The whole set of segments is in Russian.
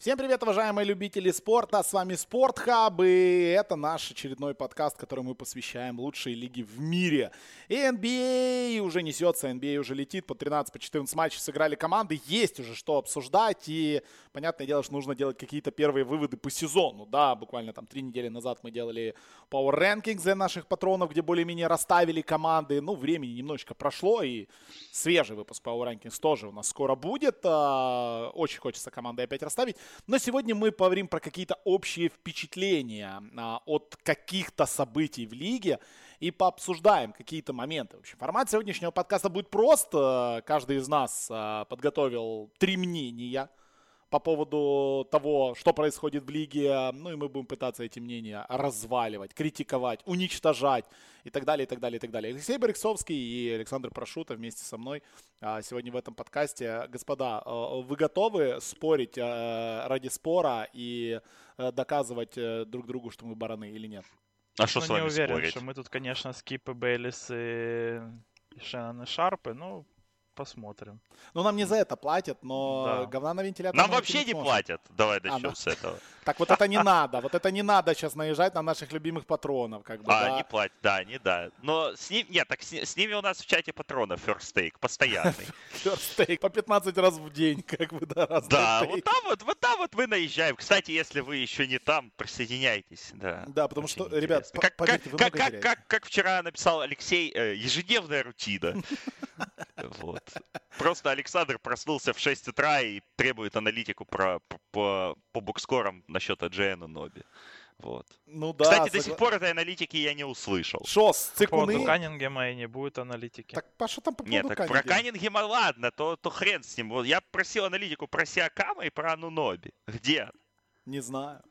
Всем привет, уважаемые любители спорта, с вами Спортхаб, и это наш очередной подкаст, который мы посвящаем лучшей лиге в мире. И NBA а уже несется, NBA а уже летит, по 13, по 14 матчей сыграли команды, есть уже что обсуждать, и понятное дело, что нужно делать какие-то первые выводы по сезону, да, буквально там три недели назад мы делали Power Rankings для наших патронов, где более-менее расставили команды, ну, времени немножечко прошло, и свежий выпуск Power Rankings тоже у нас скоро будет, а, очень хочется команды опять расставить, но сегодня мы поговорим про какие-то общие впечатления а, от каких-то событий в лиге и пообсуждаем какие-то моменты. В общем, формат сегодняшнего подкаста будет прост. Каждый из нас а, подготовил три мнения по поводу того, что происходит в лиге. Ну и мы будем пытаться эти мнения разваливать, критиковать, уничтожать и так далее, и так далее, и так далее. Алексей Борисовский и Александр Прошута вместе со мной а, сегодня в этом подкасте. Господа, а, вы готовы спорить а, ради спора и доказывать э, друг другу, что мы бараны или нет? А что ну, с вами не уверен, спорить? что мы тут, конечно, Скипы, Бейлис и Шеннон и Шарпы, ну, посмотрим. Ну, нам не за это платят, но да. говна на вентилятор... Нам вообще не, платят. Давай начнем а, с этого. Так вот это не надо. Вот это не надо сейчас наезжать на наших любимых патронов. Как бы, а, да. не платят, да, не да. Но с ним... Нет, так с, с ними у нас в чате патронов First Take постоянный. First Take по 15 раз в день, как бы, да, раз Да, вот там вот, вот там вот мы наезжаем. Кстати, если вы еще не там, присоединяйтесь. Да, да потому что, ребят, как, поверьте, как, как, как, как вчера написал Алексей, э, ежедневная рутина. Вот. Просто Александр проснулся в 6 утра и требует аналитику про, по, по букскорам насчет Аджиэна Ноби. Вот. Ну да. Кстати, согла... до сих пор этой аналитики я не услышал. Шо, с цикуны? По поводу Каннингема и не будет аналитики. Так, Паша, там по поводу Нет, так Каннингема. про Каннингема ладно, то, то хрен с ним. Я просил аналитику про Сиакама и про Ануноби. Где? Не знаю.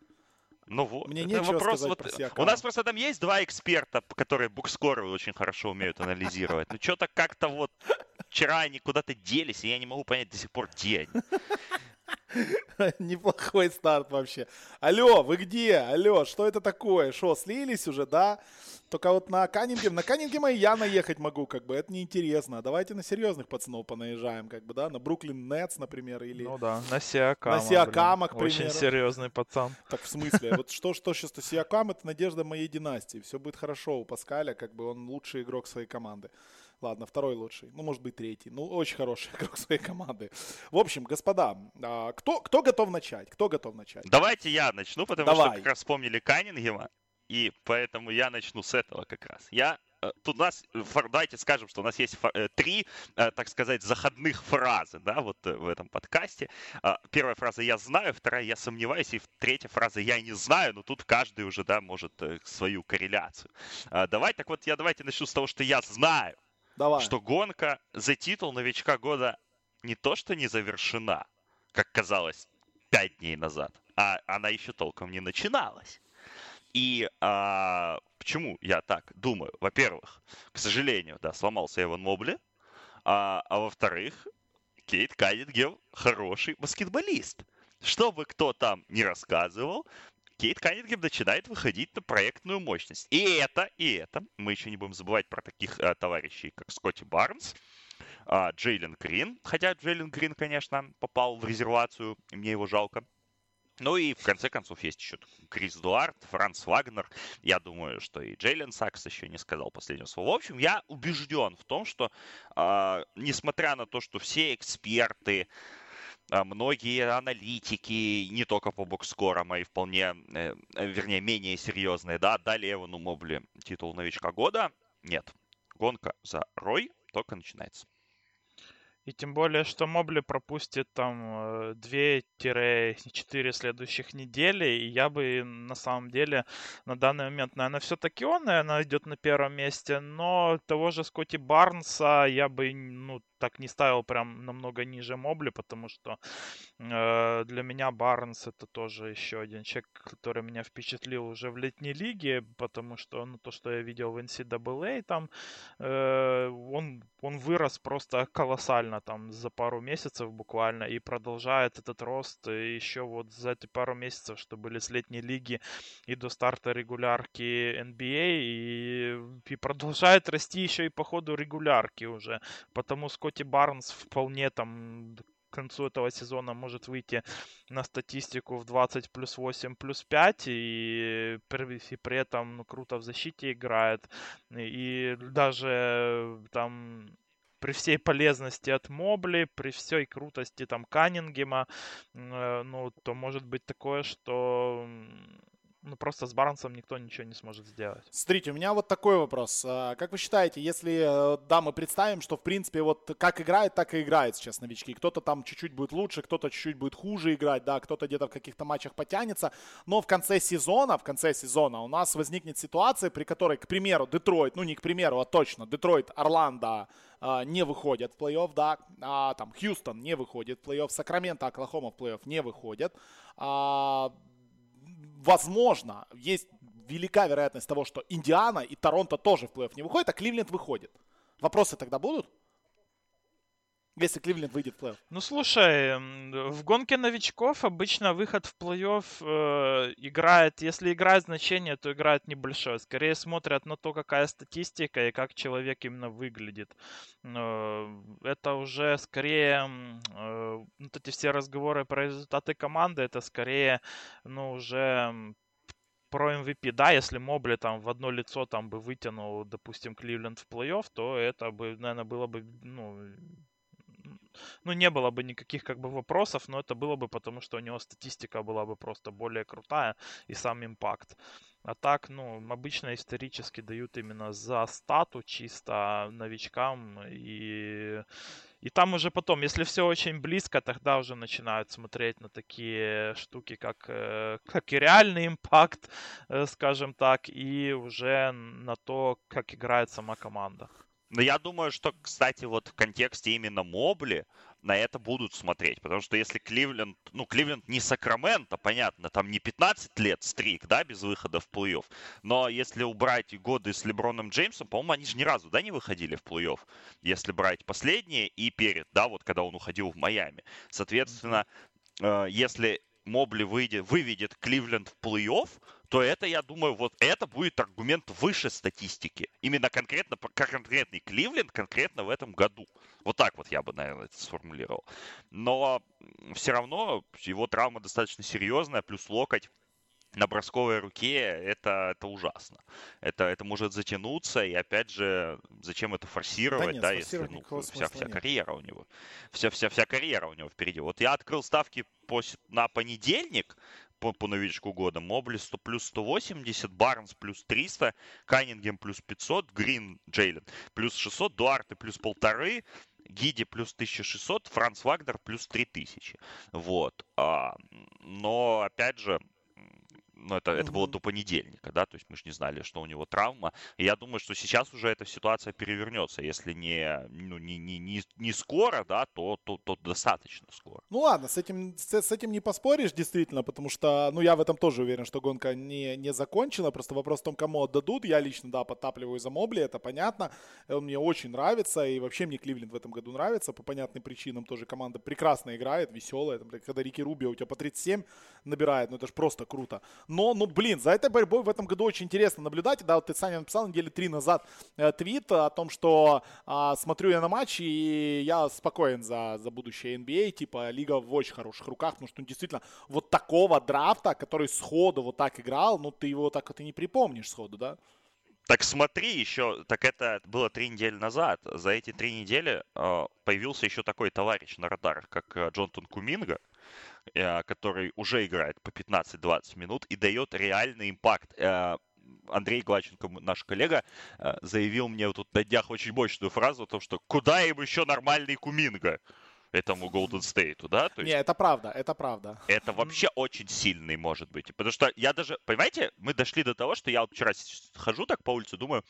Ну вот. Мне это вопрос, вот. У нас просто там есть два эксперта, которые букскоры очень хорошо умеют анализировать. Ну что-то как-то вот вчера они куда-то делись, и я не могу понять до сих пор, где они. Неплохой старт вообще. Алло, вы где? Алло, что это такое? Что, слились уже, да? Только вот на Каннингем, на Каннингема и я наехать могу, как бы, это неинтересно. Давайте на серьезных пацанов понаезжаем, как бы, да, на Бруклин Нетс, например, или... Ну да, на Сиакама. На Сиакама, к примеру. Очень серьезный пацан. Так в смысле? Вот что, что сейчас Сиакам, это надежда моей династии. Все будет хорошо у Паскаля, как бы он лучший игрок своей команды. Ладно, второй лучший. Ну, может быть, третий. Ну, очень хороший игрок своей команды. В общем, господа, а, кто, кто готов начать? Кто готов начать? Давайте я начну, потому Давай. что как раз вспомнили Каннингема. И поэтому я начну с этого как раз. Я э, тут у нас, давайте скажем, что у нас есть э, три, э, так сказать, заходных фразы, да, вот в этом подкасте. А, первая фраза «я знаю», вторая «я сомневаюсь», и третья фраза «я не знаю», но тут каждый уже, да, может свою корреляцию. А, давай, так вот, я давайте начну с того, что я знаю. Давай. что гонка за титул новичка года не то что не завершена, как казалось пять дней назад, а она еще толком не начиналась. И а, почему я так думаю? Во-первых, к сожалению, да, сломался Эван Мобли, а, а во-вторых, Кейт Каннингем хороший баскетболист. Что бы кто там не рассказывал, Кейт Каннингем начинает выходить на проектную мощность. И это, и это, мы еще не будем забывать про таких а, товарищей, как Скотти Барнс, а, Джейлен Грин, хотя Джейлен Грин, конечно, попал в резервацию, мне его жалко. Ну и в конце концов есть еще Крис Дуарт, Франц Вагнер. Я думаю, что и Джейлен Сакс еще не сказал последнего слова. В общем, я убежден в том, что э, несмотря на то, что все эксперты, многие аналитики, не только по бокскорам, а и вполне, э, вернее, менее серьезные, да, дали Эвану Мобли титул новичка года. Нет, гонка за Рой только начинается. И тем более, что Мобли пропустит там 2-4 э, следующих недели, и я бы на самом деле на данный момент, наверное, все-таки он, наверное, идет на первом месте, но того же Скотти Барнса я бы, ну, так не ставил прям намного ниже Мобли, потому что э, для меня Барнс это тоже еще один человек, который меня впечатлил уже в летней лиге, потому что ну, то, что я видел в NCAA, там э, он, он вырос просто колоссально там за пару месяцев буквально и продолжает этот рост еще вот за эти пару месяцев, что были с летней лиги и до старта регулярки NBA и, и продолжает расти еще и по ходу регулярки уже, потому сколько Скотти Барнс вполне там к концу этого сезона может выйти на статистику в 20 плюс 8 плюс 5 и при, и при этом ну, круто в защите играет. И даже там при всей полезности от Мобли, при всей крутости там Каннингема, э, ну, то может быть такое, что ну, просто с Барнсом никто ничего не сможет сделать. Смотрите, у меня вот такой вопрос. А, как вы считаете, если, э, да, мы представим, что, в принципе, вот как играет, так и играет сейчас новички. Кто-то там чуть-чуть будет лучше, кто-то чуть-чуть будет хуже играть, да, кто-то где-то в каких-то матчах потянется, но в конце сезона, в конце сезона у нас возникнет ситуация, при которой, к примеру, Детройт, ну не к примеру, а точно, Детройт, Орландо, Uh, не выходят в плей-офф, да, а, там Хьюстон не выходит в плей-офф, Сакраменто, Оклахома в плей-офф не выходят. А, возможно, есть велика вероятность того, что Индиана и Торонто тоже в плей-офф не выходят, а Кливленд выходит. Вопросы тогда будут? Если Кливленд выйдет в плей-офф. Ну, слушай, в гонке новичков обычно выход в плей-офф э, играет, если играет значение, то играет небольшое. Скорее смотрят на то, какая статистика и как человек именно выглядит. Э, это уже скорее, э, вот эти все разговоры про результаты команды, это скорее, ну, уже про MVP, да, если Мобли там в одно лицо там бы вытянул, допустим, Кливленд в плей-офф, то это бы, наверное, было бы, ну, ну, не было бы никаких как бы вопросов, но это было бы потому, что у него статистика была бы просто более крутая и сам импакт. А так, ну, обычно исторически дают именно за стату чисто новичкам и и там уже потом, если все очень близко, тогда уже начинают смотреть на такие штуки, как, э, как и реальный импакт, э, скажем так, и уже на то, как играет сама команда. Но я думаю, что, кстати, вот в контексте именно Мобли на это будут смотреть. Потому что если Кливленд, ну, Кливленд не Сакраменто, понятно, там не 15 лет стрик, да, без выхода в плей-офф. Но если убрать годы с Леброном Джеймсом, по-моему, они же ни разу, да, не выходили в плей-офф. Если брать последние и перед, да, вот когда он уходил в Майами. Соответственно, э, если Мобли выйдет, выведет Кливленд в плей-офф, то это, я думаю, вот это будет аргумент выше статистики. Именно конкретно, конкретный Кливленд конкретно в этом году. Вот так вот я бы, наверное, это сформулировал. Но все равно его травма достаточно серьезная, плюс локоть на бросковой руке это, это ужасно. Это, это может затянуться, и опять же, зачем это форсировать, да, нет, да если ну, вся, вся карьера у него. Вся, вся, вся карьера у него впереди. Вот я открыл ставки по, на понедельник, по, по новичку года. Мобли 100 плюс 180, Барнс плюс 300, Каннингем плюс 500, Грин Джейлен плюс 600, Дуарте плюс полторы, Гиди плюс 1600, Франц Вагнер плюс 3000. Вот. А, но, опять же, ну, это, это было до понедельника, да, то есть мы же не знали, что у него травма. И я думаю, что сейчас уже эта ситуация перевернется. Если не, ну, не, не, не, не скоро, да, то, то, то достаточно скоро. Ну ладно, с этим, с, с этим не поспоришь, действительно, потому что, ну, я в этом тоже уверен, что гонка не, не закончена. Просто вопрос в том, кому отдадут. Я лично, да, подтапливаю за Мобли, это понятно. Он мне очень нравится, и вообще мне Кливленд в этом году нравится. По понятным причинам тоже команда прекрасно играет, веселая. Там, когда Рики Руби у тебя по 37 набирает, ну это же просто круто. Но, ну, блин, за этой борьбой в этом году очень интересно наблюдать. Да, вот ты, Саня, написал недели три назад э, твит о том, что э, смотрю я на матч, и я спокоен за, за будущее NBA. А. Типа, лига в очень хороших руках, потому что, ну, действительно, вот такого драфта, который сходу вот так играл, ну, ты его так вот и не припомнишь сходу, да? Так смотри, еще, так это было три недели назад. За эти три недели э, появился еще такой товарищ на радарах, как э, Джонтон Куминга. Э, который уже играет по 15-20 минут и дает реальный импакт. Э, Андрей Глаченко, наш коллега, э, заявил мне вот тут на днях очень мощную фразу о том, что куда им еще нормальный Куминга? этому Golden State, да? То есть, Не, это правда, это правда. Это вообще очень сильный может быть. Потому что я даже, понимаете, мы дошли до того, что я вот вчера хожу так по улице, думаю,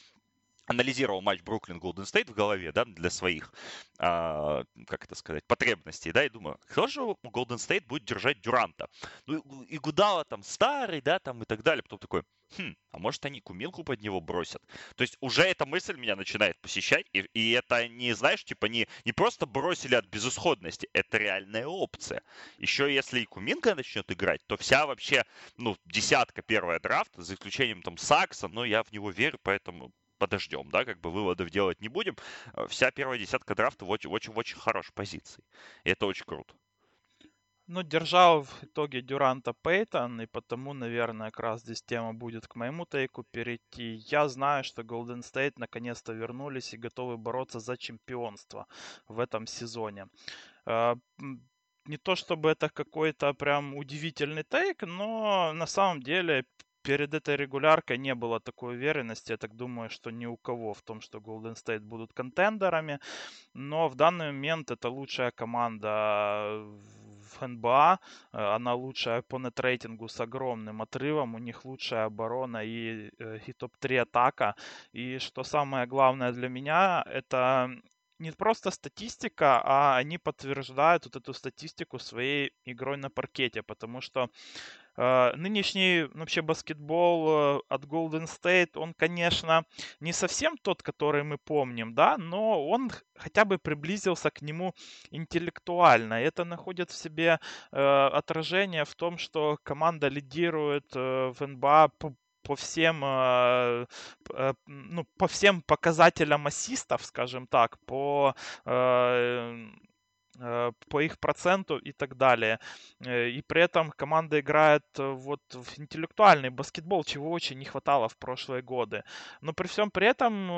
анализировал матч Бруклин Голден Стейт в голове, да, для своих, а, как это сказать, потребностей, да, и думаю, кто же Голден Стейт будет держать Дюранта? Ну, Игудала там старый, да, там и так далее. Потом такой, хм, а может они Кумингу под него бросят? То есть уже эта мысль меня начинает посещать, и, и это не, знаешь, типа не, не просто бросили от безысходности, это реальная опция. Еще если и Куминга начнет играть, то вся вообще, ну, десятка первая драфта, за исключением там Сакса, но я в него верю, поэтому подождем, да, как бы выводов делать не будем. Э, вся первая десятка драфта в очень-очень хорошей позиции. И это очень круто. Ну, держал в итоге Дюранта Пейтон, и потому, наверное, как раз здесь тема будет к моему тейку перейти. Я знаю, что Golden State наконец-то вернулись и готовы бороться за чемпионство в этом сезоне. А, не то чтобы это какой-то прям удивительный тейк, но на самом деле перед этой регуляркой не было такой уверенности. Я так думаю, что ни у кого в том, что Golden State будут контендерами. Но в данный момент это лучшая команда в НБА. Э, она лучшая по нетрейтингу с огромным отрывом. У них лучшая оборона и, э, и топ-3 атака. И что самое главное для меня, это не просто статистика, а они подтверждают вот эту статистику своей игрой на паркете, потому что э, нынешний вообще баскетбол э, от Golden State, он, конечно, не совсем тот, который мы помним, да, но он хотя бы приблизился к нему интеллектуально. Это находит в себе э, отражение в том, что команда лидирует э, в НБА по, по всем, э, э, ну, по всем показателям ассистов, скажем так, по э, по их проценту и так далее. Э, и при этом команда играет э, вот в интеллектуальный баскетбол, чего очень не хватало в прошлые годы. Но при всем при этом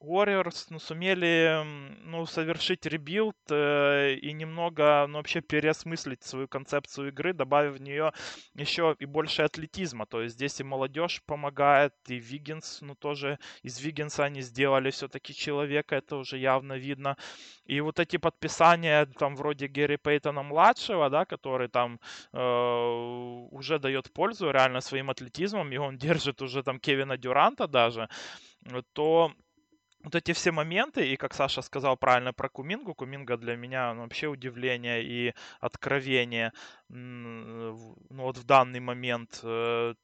Warriors ну, сумели ну, совершить rebuild и немного ну, вообще переосмыслить свою концепцию игры, добавив в нее еще и больше атлетизма. То есть здесь и молодежь помогает, и Виггинс, ну тоже из Виггинса они сделали все-таки человека, это уже явно видно. И вот эти подписания там вроде Гэри Пейтона младшего, да, который там э, уже дает пользу реально своим атлетизмом, и он держит уже там Кевина Дюранта даже, то вот эти все моменты, и как Саша сказал правильно про Кумингу, Куминга для меня ну, вообще удивление и откровение ну, вот в данный момент, э,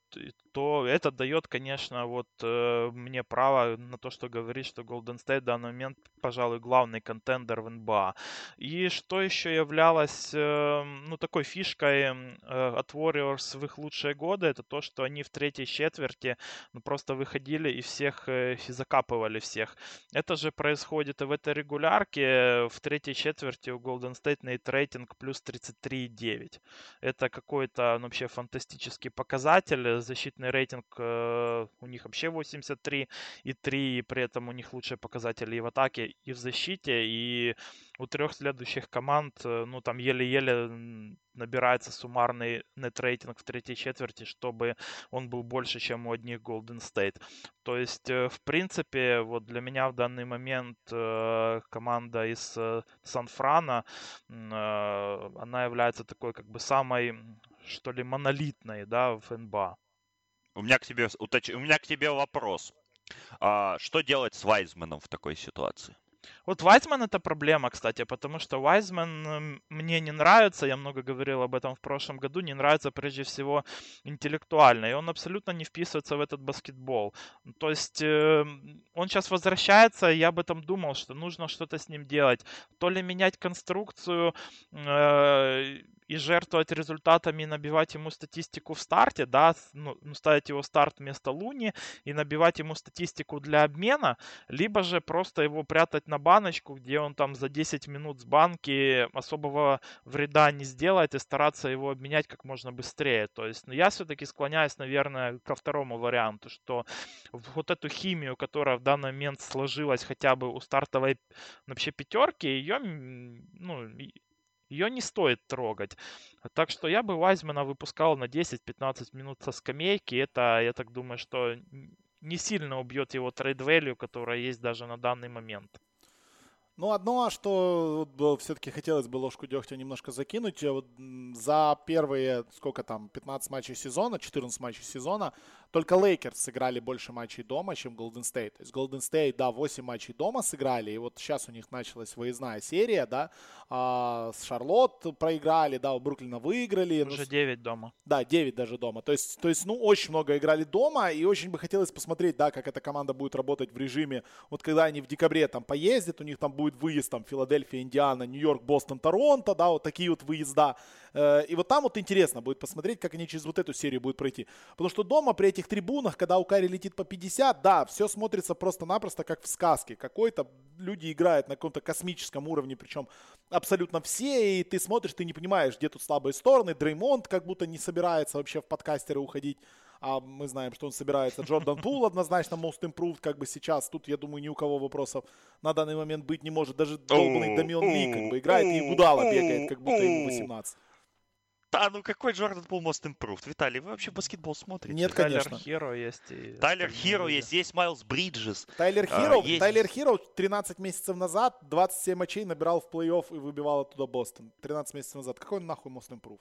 то это дает, конечно, вот э, мне право на то, что говорить, что Golden State в данный момент, пожалуй, главный контендер в НБА. И что еще являлось, э, ну, такой фишкой от Warriors в их лучшие годы, это то, что они в третьей четверти ну, просто выходили и всех и закапывали всех. Это же происходит и в этой регулярке. В третьей четверти у Golden State нейт рейтинг плюс 33,9. Это какой-то ну, вообще фантастический показатель. Защитный рейтинг э, у них вообще 83 и 3, и при этом у них лучшие показатели и в атаке, и в защите. И у трех следующих команд, э, ну, там еле-еле набирается суммарный нет-рейтинг в третьей четверти, чтобы он был больше, чем у одних Golden State. То есть, э, в принципе, вот для меня в данный момент э, команда из Сан-Франа, она является такой как бы самой, что ли, монолитной, да, в НБА. У меня к тебе, у меня к тебе вопрос. А, что делать с Вайзманом в такой ситуации? Вот Вайзман это проблема, кстати, потому что Вайзман мне не нравится, я много говорил об этом в прошлом году, не нравится прежде всего интеллектуально, и он абсолютно не вписывается в этот баскетбол. То есть э, он сейчас возвращается, я об этом думал, что нужно что-то с ним делать. То ли менять конструкцию, э, и жертвовать результатами набивать ему статистику в старте, да, ну, ну, ставить его старт вместо Луни и набивать ему статистику для обмена, либо же просто его прятать на баночку, где он там за 10 минут с банки особого вреда не сделает и стараться его обменять как можно быстрее. То есть, ну, я все-таки склоняюсь, наверное, ко второму варианту, что вот эту химию, которая в данный момент сложилась хотя бы у стартовой вообще пятерки, ее, ну, ее не стоит трогать. Так что я бы Вайзмана выпускал на 10-15 минут со скамейки. Это, я так думаю, что не сильно убьет его трейд-вэлью, которая есть даже на данный момент. Ну, одно, что все-таки хотелось бы ложку дегтя немножко закинуть. Вот за первые, сколько там, 15 матчей сезона, 14 матчей сезона, только Лейкерс сыграли больше матчей дома, чем Голден Стейт. То есть Голден Стейт, да, 8 матчей дома сыграли, и вот сейчас у них началась выездная серия, да, а, с Шарлотт проиграли, да, у Бруклина выиграли. Уже 9 дома. Да, 9 даже дома. То есть, то есть, ну, очень много играли дома, и очень бы хотелось посмотреть, да, как эта команда будет работать в режиме, вот когда они в декабре там поездят, у них там будет будет выезд там Филадельфия, Индиана, Нью-Йорк, Бостон, Торонто, да, вот такие вот выезда. Э, и вот там вот интересно будет посмотреть, как они через вот эту серию будут пройти. Потому что дома при этих трибунах, когда у Кари летит по 50, да, все смотрится просто-напросто как в сказке. Какой-то люди играют на каком-то космическом уровне, причем абсолютно все, и ты смотришь, ты не понимаешь, где тут слабые стороны. Дреймонд как будто не собирается вообще в подкастеры уходить а мы знаем, что он собирается. Джордан Пул однозначно most improved, как бы сейчас. Тут, я думаю, ни у кого вопросов на данный момент быть не может. Даже долбанный Дамион Ли как бы играет, и Гудала бегает, как будто ему 18. Да, ну какой Джордан был Most Improved? Виталий, вы вообще баскетбол смотрите? Нет, конечно. Тайлер Хиро есть. И Тайлер Хиро есть, есть Майлз Бриджес. Тайлер Хиро, а, есть... Тайлер Хиро 13 месяцев назад 27 матчей набирал в плей-офф и выбивал оттуда Бостон. 13 месяцев назад. Какой он нахуй Most Improved?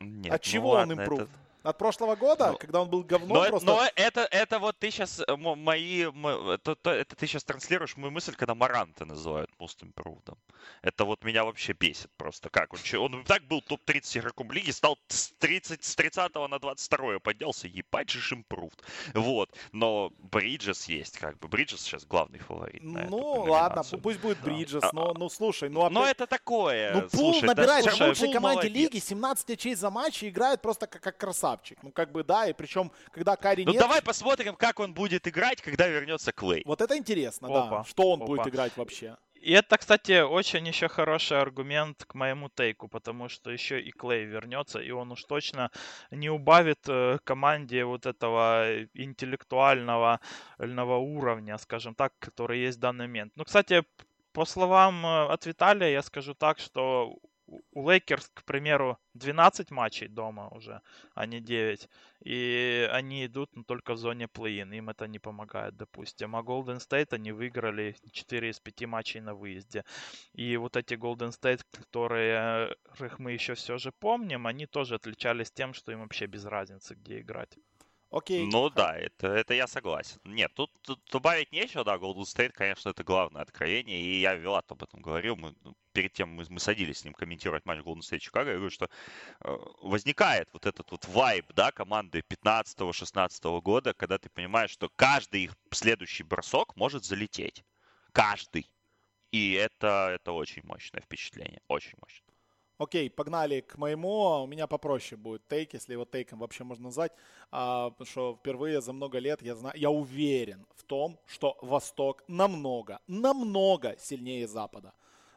Нет, От ну чего он ладно, импрув? это... От прошлого года, ну, когда он был говном но, просто? Но это, это вот ты сейчас, э, мои, это, это ты сейчас транслируешь мою мысль, когда Маранта называют most improved. Это вот меня вообще бесит просто. Как? Он, он так был топ-30 игроком лиги, стал с, 30, с 30 на 22 поднялся, ебать же improved. Вот. Но Бриджес есть, как бы. Бриджес сейчас главный фаворит. Ну, ладно, пусть будет Бриджес, да. но, ну, слушай, ну, опять... Но это такое. Ну, Пул слушай, набирает да, в лучшей команде молодец. лиги, 17 очей за матч и играет просто как, как красавчик красавчик. Ну, как бы, да, и причем, когда Кари ну, нет... давай посмотрим, как он будет играть, когда вернется Клей. Вот это интересно, Опа. да. Что он Опа. будет играть вообще. И это, кстати, очень еще хороший аргумент к моему take'у, потому что еще и Клэй вернется, и он уж точно не убавит э, команде вот этого интеллектуального уровня, скажем так, который есть в данный момент. Ну, кстати, по словам э, от Виталия, я скажу так, что у Лейкерс, к примеру, 12 матчей дома уже, а не 9. И они идут ну, только в зоне плей-ин. Им это не помогает, допустим. А Golden State они выиграли 4 из 5 матчей на выезде. И вот эти Golden State, которые мы еще все же помним, они тоже отличались тем, что им вообще без разницы, где играть. Окей. Ну да, это, это я согласен. Нет, тут, тут добавить нечего, да, Golden State, конечно, это главное откровение, и я Вилат об этом говорил, мы, ну, перед тем мы, мы садились с ним комментировать матч Golden State Чикаго, я говорю, что э, возникает вот этот вот вайб, да, команды 15-16 года, когда ты понимаешь, что каждый их следующий бросок может залететь. Каждый. И это, это очень мощное впечатление, очень мощное. Окей, погнали к моему. У меня попроще будет тейк, если его тейком вообще можно назвать. А, потому что впервые за много лет я знаю, я уверен в том, что Восток намного, намного сильнее Запада.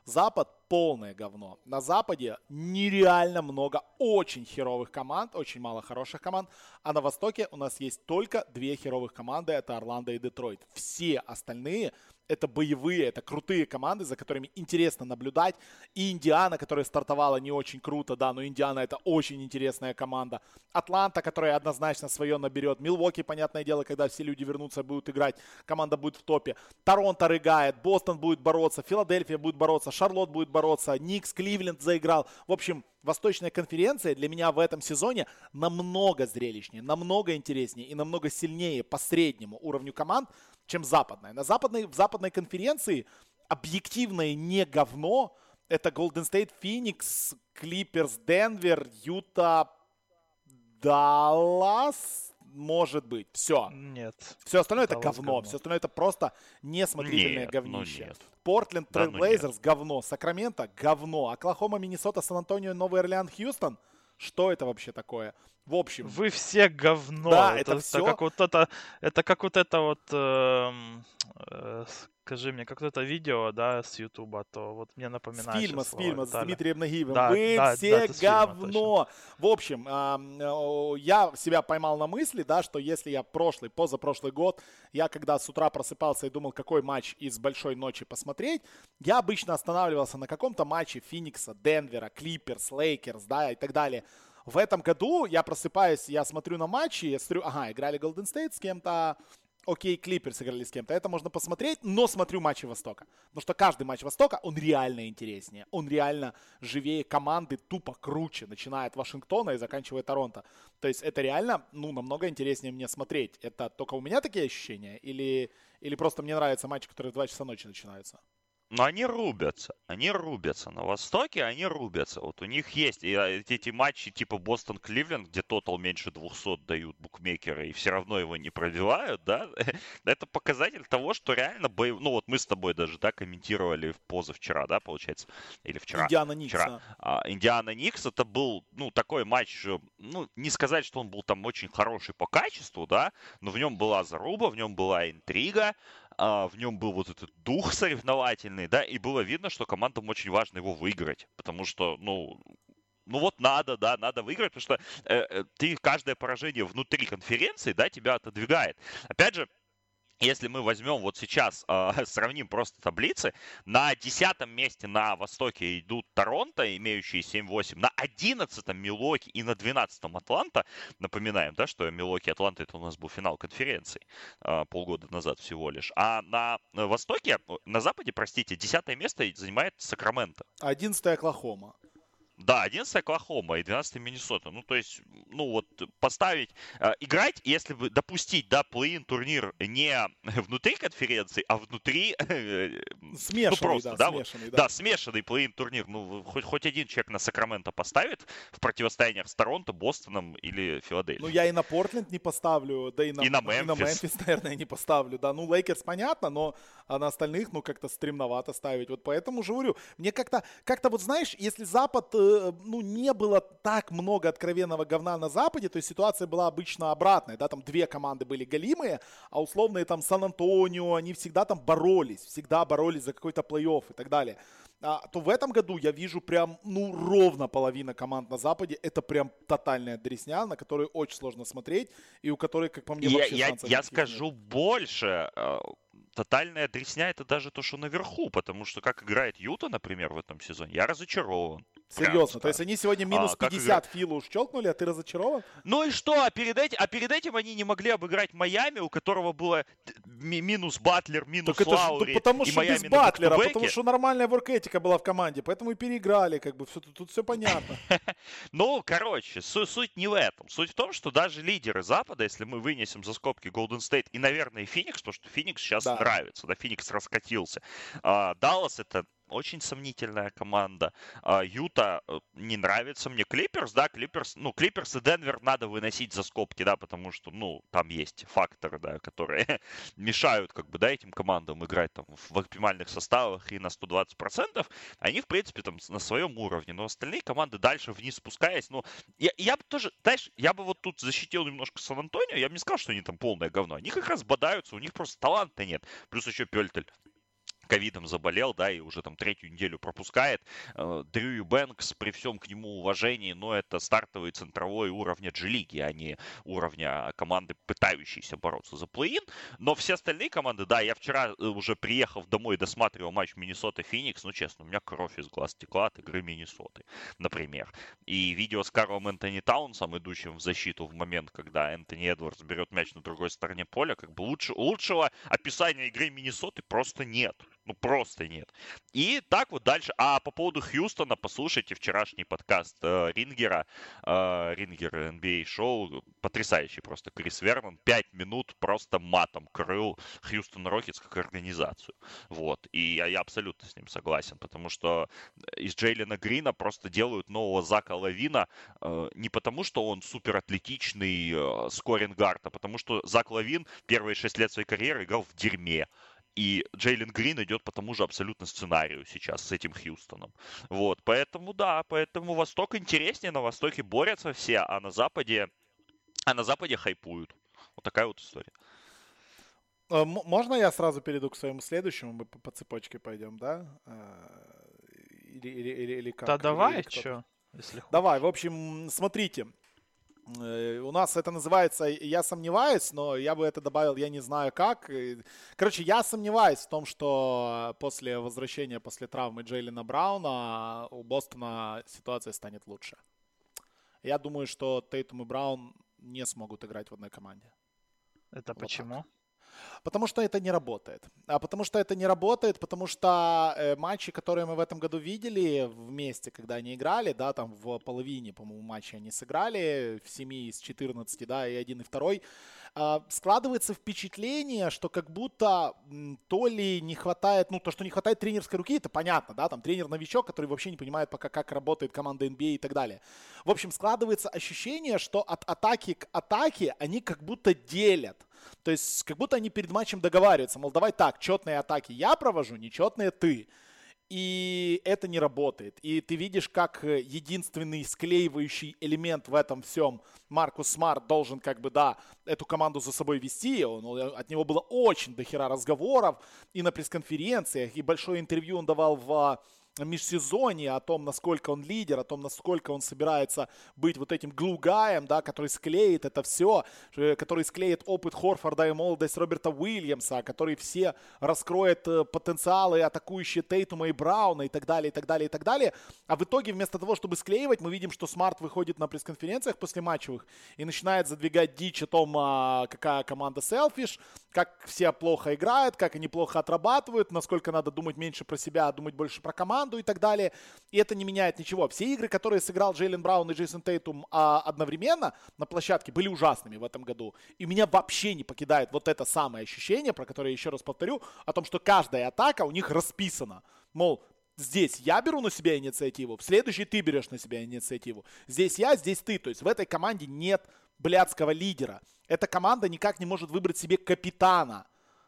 Запад полное говно. На Западе нереально много очень херовых команд, очень мало хороших команд. А на Востоке у нас есть только две херовых команды, это Орландо и Детройт. Все остальные это боевые, это крутые команды, за которыми интересно наблюдать. И Индиана, которая стартовала не очень круто, да, но Индиана это очень интересная команда. Атланта, которая однозначно свое наберет. Милвоки, понятное дело, когда все люди вернутся, будут играть, команда будет в топе. Торонто рыгает, Бостон будет бороться, Филадельфия будет бороться, Шарлот будет бороться, Никс, Кливленд заиграл. В общем, Восточная конференция для меня в этом сезоне намного зрелищнее, намного интереснее и намного сильнее по среднему уровню команд, чем западная. На западной, в западной конференции объективно не говно. Это Golden State, Phoenix, Clippers, Denver, Юта, Даллас, может быть. Все. Нет. Все остальное это говно. говно. Все остальное это просто несмотрибельное нет, говнище. Ну нет. Портленд, Да, Трейл ну говно. Сакраменто, говно. Оклахома, Миннесота, Сан-Антонио, Новый Орлеан, Хьюстон. Что это вообще такое? В общем. Вы все говно. Да, это, это, все. как вот это, это как вот это вот, э, э, скажи мне, как вот это видео, да, с Ютуба, то вот мне С напоминает. фильма, сейчас с фильма, с. Дмитрием Нагиевым. Да, Вы да, все да, с фильма, говно. В общем, о, я себя поймал на мысли, да, что если я прошлый, позапрошлый год, я когда с утра просыпался и думал, какой матч из большой ночи посмотреть, я обычно останавливался на каком-то матче Феникса, Денвера, Клиперс, Лейкерс, да, и так далее. В этом году я просыпаюсь, я смотрю на матчи, я смотрю, ага, играли Golden State с кем-то, окей, Клиперс играли с кем-то. Это можно посмотреть, но смотрю матчи Востока. Потому что каждый матч Востока, он реально интереснее. Он реально живее команды, тупо круче. Начиная от Вашингтона и заканчивая Торонто. То есть это реально, ну, намного интереснее мне смотреть. Это только у меня такие ощущения? Или, или просто мне нравятся матчи, которые в 2 часа ночи начинаются? Но они рубятся, они рубятся. На Востоке они рубятся. Вот у них есть и а, эти матчи типа Бостон-Кливленд, где тотал меньше 200 дают букмекеры, и все равно его не пробивают, да? Это показатель того, что реально боев... Ну вот мы с тобой даже, да, комментировали позавчера, да, получается? Или вчера? Индиана Никс, вчера. А, Индиана Никс, это был, ну, такой матч, ну, не сказать, что он был там очень хороший по качеству, да, но в нем была заруба, в нем была интрига, в нем был вот этот дух соревновательный, да, и было видно, что командам очень важно его выиграть, потому что, ну, ну вот надо, да, надо выиграть, потому что э, э ты каждое поражение внутри конференции, да, тебя отодвигает. Опять же, если мы возьмем вот сейчас, э, сравним просто таблицы, на десятом месте на Востоке идут Торонто, имеющие 7-8, на одиннадцатом Милоки и на двенадцатом Атланта. Напоминаем, да, что Милоки Атланта это у нас был финал конференции э, полгода назад всего лишь. А на Востоке, на Западе, простите, десятое место занимает Сакраменто. Одиннадцатое Оклахома. Да, 11 Оклахома и 12 Миннесота. Ну, то есть, ну вот, поставить, э, играть, если бы допустить, да, плей-ин турнир не внутри конференции, а внутри... Э, смешанный, ну, просто, да, да, смешанный, вот, да. да, смешанный плей-ин турнир. Ну, хоть, хоть один человек на Сакраменто поставит в противостояниях с Торонто, Бостоном или Филадельфией. Ну, я и на Портленд не поставлю, да и на, и на Мемфис. И на Мемфис, наверное, не поставлю, да. Ну, Лейкерс понятно, но а на остальных, ну, как-то стремновато ставить. Вот поэтому же говорю, мне как-то, как-то вот знаешь, если Запад Э, ну, не было так много откровенного говна на Западе, то есть ситуация была обычно обратная, да, там две команды были галимые, а условные там Сан-Антонио, они всегда там боролись, всегда боролись за какой-то плей-офф и так далее. А, то в этом году я вижу прям, ну, ровно половина команд на Западе. Это прям тотальная дресня, на которую очень сложно смотреть, и у которой, как по мне, я, вообще Я, я скажу нет. больше э, тотальная дресня это даже то, что наверху, потому что как играет Юта, например, в этом сезоне, я разочарован. Серьезно, то есть они сегодня а, минус а, 50 игра... Филу уж щелкнули, а ты разочарован? Ну и что, а перед, этим, а перед этим они не могли обыграть Майами, у которого было минус Батлер, минус так Лаури, это ж, ну, потому и что без Батлера, потому что нормальная воркетика была в команде, поэтому и переиграли, как бы, все, тут, тут все понятно. ну, короче, суть не в этом. Суть в том, что даже лидеры Запада, если мы вынесем за скобки Golden State и, наверное, Феникс, то что Феникс сейчас нравится, да, Феникс раскатился. А, Даллас это очень сомнительная команда. А, Юта э, не нравится мне. Клиперс, да, Клиперс, ну, Клиперс и Денвер надо выносить за скобки, да, потому что, ну, там есть факторы, да, которые мешают, как бы, да, этим командам играть там в оптимальных составах и на 120%. Они, в принципе, там на своем уровне, но остальные команды дальше вниз спускаясь, ну, я, я бы тоже, знаешь, я бы вот тут защитил немножко Сан-Антонио, я бы не сказал, что они там полное говно. Они как раз бодаются, у них просто таланта нет. Плюс еще Пельтель ковидом заболел, да, и уже там третью неделю пропускает. Э, Дрю Бэнкс, при всем к нему уважении, но это стартовый центровой уровня G-лиги, а не уровня команды, пытающейся бороться за плей-ин. Но все остальные команды, да, я вчера э, уже приехав домой, досматривал матч Миннесота Феникс, ну, честно, у меня кровь из глаз текла от игры Миннесоты, например. И видео с Карлом Энтони Таунсом, идущим в защиту в момент, когда Энтони Эдвардс берет мяч на другой стороне поля, как бы лучше, лучшего описания игры Миннесоты просто нет. Ну, просто нет. И так вот дальше. А по поводу Хьюстона, послушайте вчерашний подкаст э, Рингера, э, Ringer NBA Show, потрясающий просто Крис Вернон, пять минут просто матом крыл Хьюстон Рокетс как организацию. Вот. И я, я абсолютно с ним согласен, потому что из Джейлина Грина просто делают нового Зака Лавина э, не потому, что он супер атлетичный э, скорингард, а потому что Зак Лавин первые шесть лет своей карьеры играл в дерьме и Джейлен Грин идет по тому же абсолютно сценарию сейчас с этим Хьюстоном. Вот, поэтому да, поэтому Восток интереснее, на Востоке борются все, а на Западе, а на Западе хайпуют. Вот такая вот история. А, можно я сразу перейду к своему следующему, мы по, цепочке пойдем, да? А, или, или, или, или как? Да давай, что? Давай, в общем, смотрите, Э, у нас это называется «я сомневаюсь», но я бы это добавил «я не знаю как». Короче, я сомневаюсь в том, что после возвращения, после травмы Джейлина Брауна у Бостона ситуация станет лучше. Я думаю, что Тейтум и Браун не смогут играть в одной команде. Это вот почему? Так. Потому что это не работает. А потому что это не работает, потому что э, матчи, которые мы в этом году видели вместе, когда они играли, да, там в половине, по-моему, матча они сыграли, в 7 из 14, да, и один и второй, э, складывается впечатление, что как будто то ли не хватает, ну, то, что не хватает тренерской руки, это понятно, да, там тренер-новичок, который вообще не понимает пока, как работает команда NBA и так далее. В общем, складывается ощущение, что от атаки к атаке они как будто делят. То есть как будто они перед матчем договариваются, мол, давай так, четные атаки я провожу, нечетные ты. И это не работает. И ты видишь, как э, единственный склеивающий элемент в этом всем Маркус Смарт должен как бы, да, эту команду за собой вести. Он, от него было очень дохера разговоров и на пресс-конференциях, и большое интервью он давал в межсезонье, о том, насколько он лидер, о том, насколько он собирается быть вот этим glue guy'ем, да, который склеит это все, э, который склеит опыт Хорфорда и молодость Роберта Уильямса, который все раскроет э, потенциалы атакующие Тейтума и Брауна и так далее, и так далее, и так далее. А в итоге вместо того, чтобы склеивать, мы видим, что Смарт выходит на пресс-конференциях после матчевых и начинает задвигать дичь о том, а, какая команда selfish, как все плохо играют, как они плохо отрабатывают, насколько надо думать меньше про себя, а думать больше про команду и так далее. И это не меняет ничего. Все игры, которые сыграл Джейлен Браун и Джейсон Тейтум а, одновременно на площадке, были ужасными в этом году. И меня вообще не покидает вот это самое ощущение, про которое я еще раз повторю, о том, что каждая атака у них расписана. Мол, здесь я беру на себя инициативу, в следующий ты берешь на себя инициативу. Здесь я, здесь ты. То есть в этой команде нет блядского лидера. Эта команда никак не может выбрать себе капитана.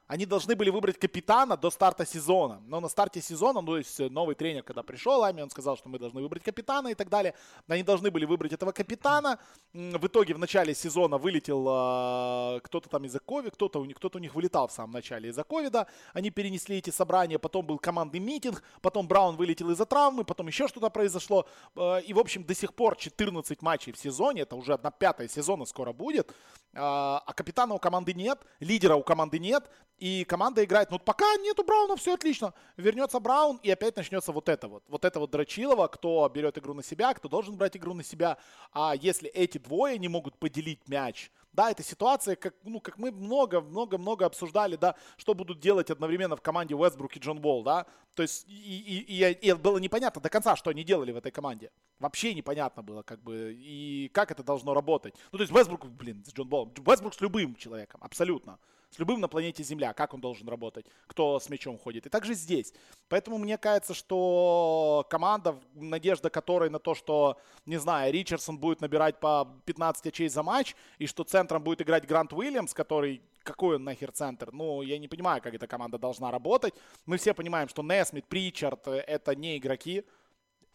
Они должны были выбрать капитана до старта сезона. Но на старте сезона, ну, то есть новый тренер, когда пришел, Ами, он сказал, что мы должны выбрать капитана и так далее. Они должны были выбрать этого капитана. В итоге в начале сезона вылетел э, кто-то там из-за ковида, кто-то у них, кто-то у них вылетал в самом начале из-за ковида. Они перенесли эти собрания, потом был командный митинг, потом Браун вылетел из-за травмы, потом еще что-то произошло. Э, и, в общем, до сих пор 14 матчей в сезоне, это уже одна пятая сезона скоро будет. Э, а капитана у команды нет, лидера у команды нет, и команда играет, ну пока нету Брауна, все отлично. Вернется Браун, и опять начнется вот это вот. Вот это вот Дрочилова, кто берет игру на себя, кто должен брать игру на себя. А если эти двое не могут поделить мяч, да, это ситуация, как, ну, как мы много-много-много обсуждали, да, что будут делать одновременно в команде Уэстбрук и Джон Болл, да. То есть, и, и, и, и было непонятно до конца, что они делали в этой команде. Вообще непонятно было, как бы, и как это должно работать. Ну, то есть, Уэстбрук, блин, с Джон Боллом. Уэстбрук с любым человеком, абсолютно с любым на планете Земля, как он должен работать, кто с мячом ходит. И также здесь. Поэтому мне кажется, что команда, надежда которой на то, что, не знаю, Ричардсон будет набирать по 15 очей за матч, и что центром будет играть Грант Уильямс, который какой он нахер центр? Ну, я не понимаю, как эта команда должна работать. Мы все понимаем, что Несмит, Причард — это не игроки,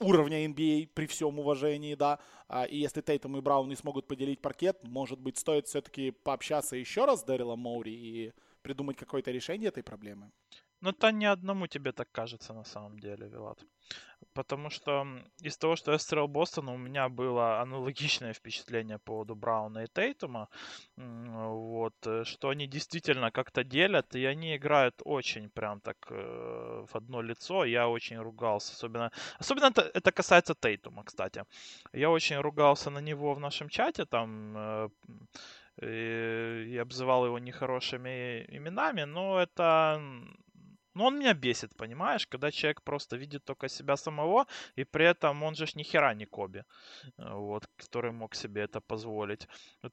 уровня NBA при всем уважении, да. А, и если Тейтом и Браун не смогут поделить паркет, может быть, стоит все-таки пообщаться еще раз с Дэрилом Моури и придумать какое-то решение этой проблемы. Ну, это не одному тебе так кажется на самом деле, Вилат. Потому что из того, что я строил Бостон, у меня было аналогичное впечатление по поводу Брауна и Тейтума. Вот, э, что они действительно как-то делят, и они играют очень прям так э, в одно лицо. Я очень ругался, особенно... Особенно это, это касается Тейтума, кстати. Я очень ругался на него в нашем чате, там... Э, и обзывал его нехорошими именами, но это ну, он меня бесит, понимаешь, когда человек просто видит только себя самого, и при этом он же ж ни хера не Коби, э, вот, который мог себе это позволить,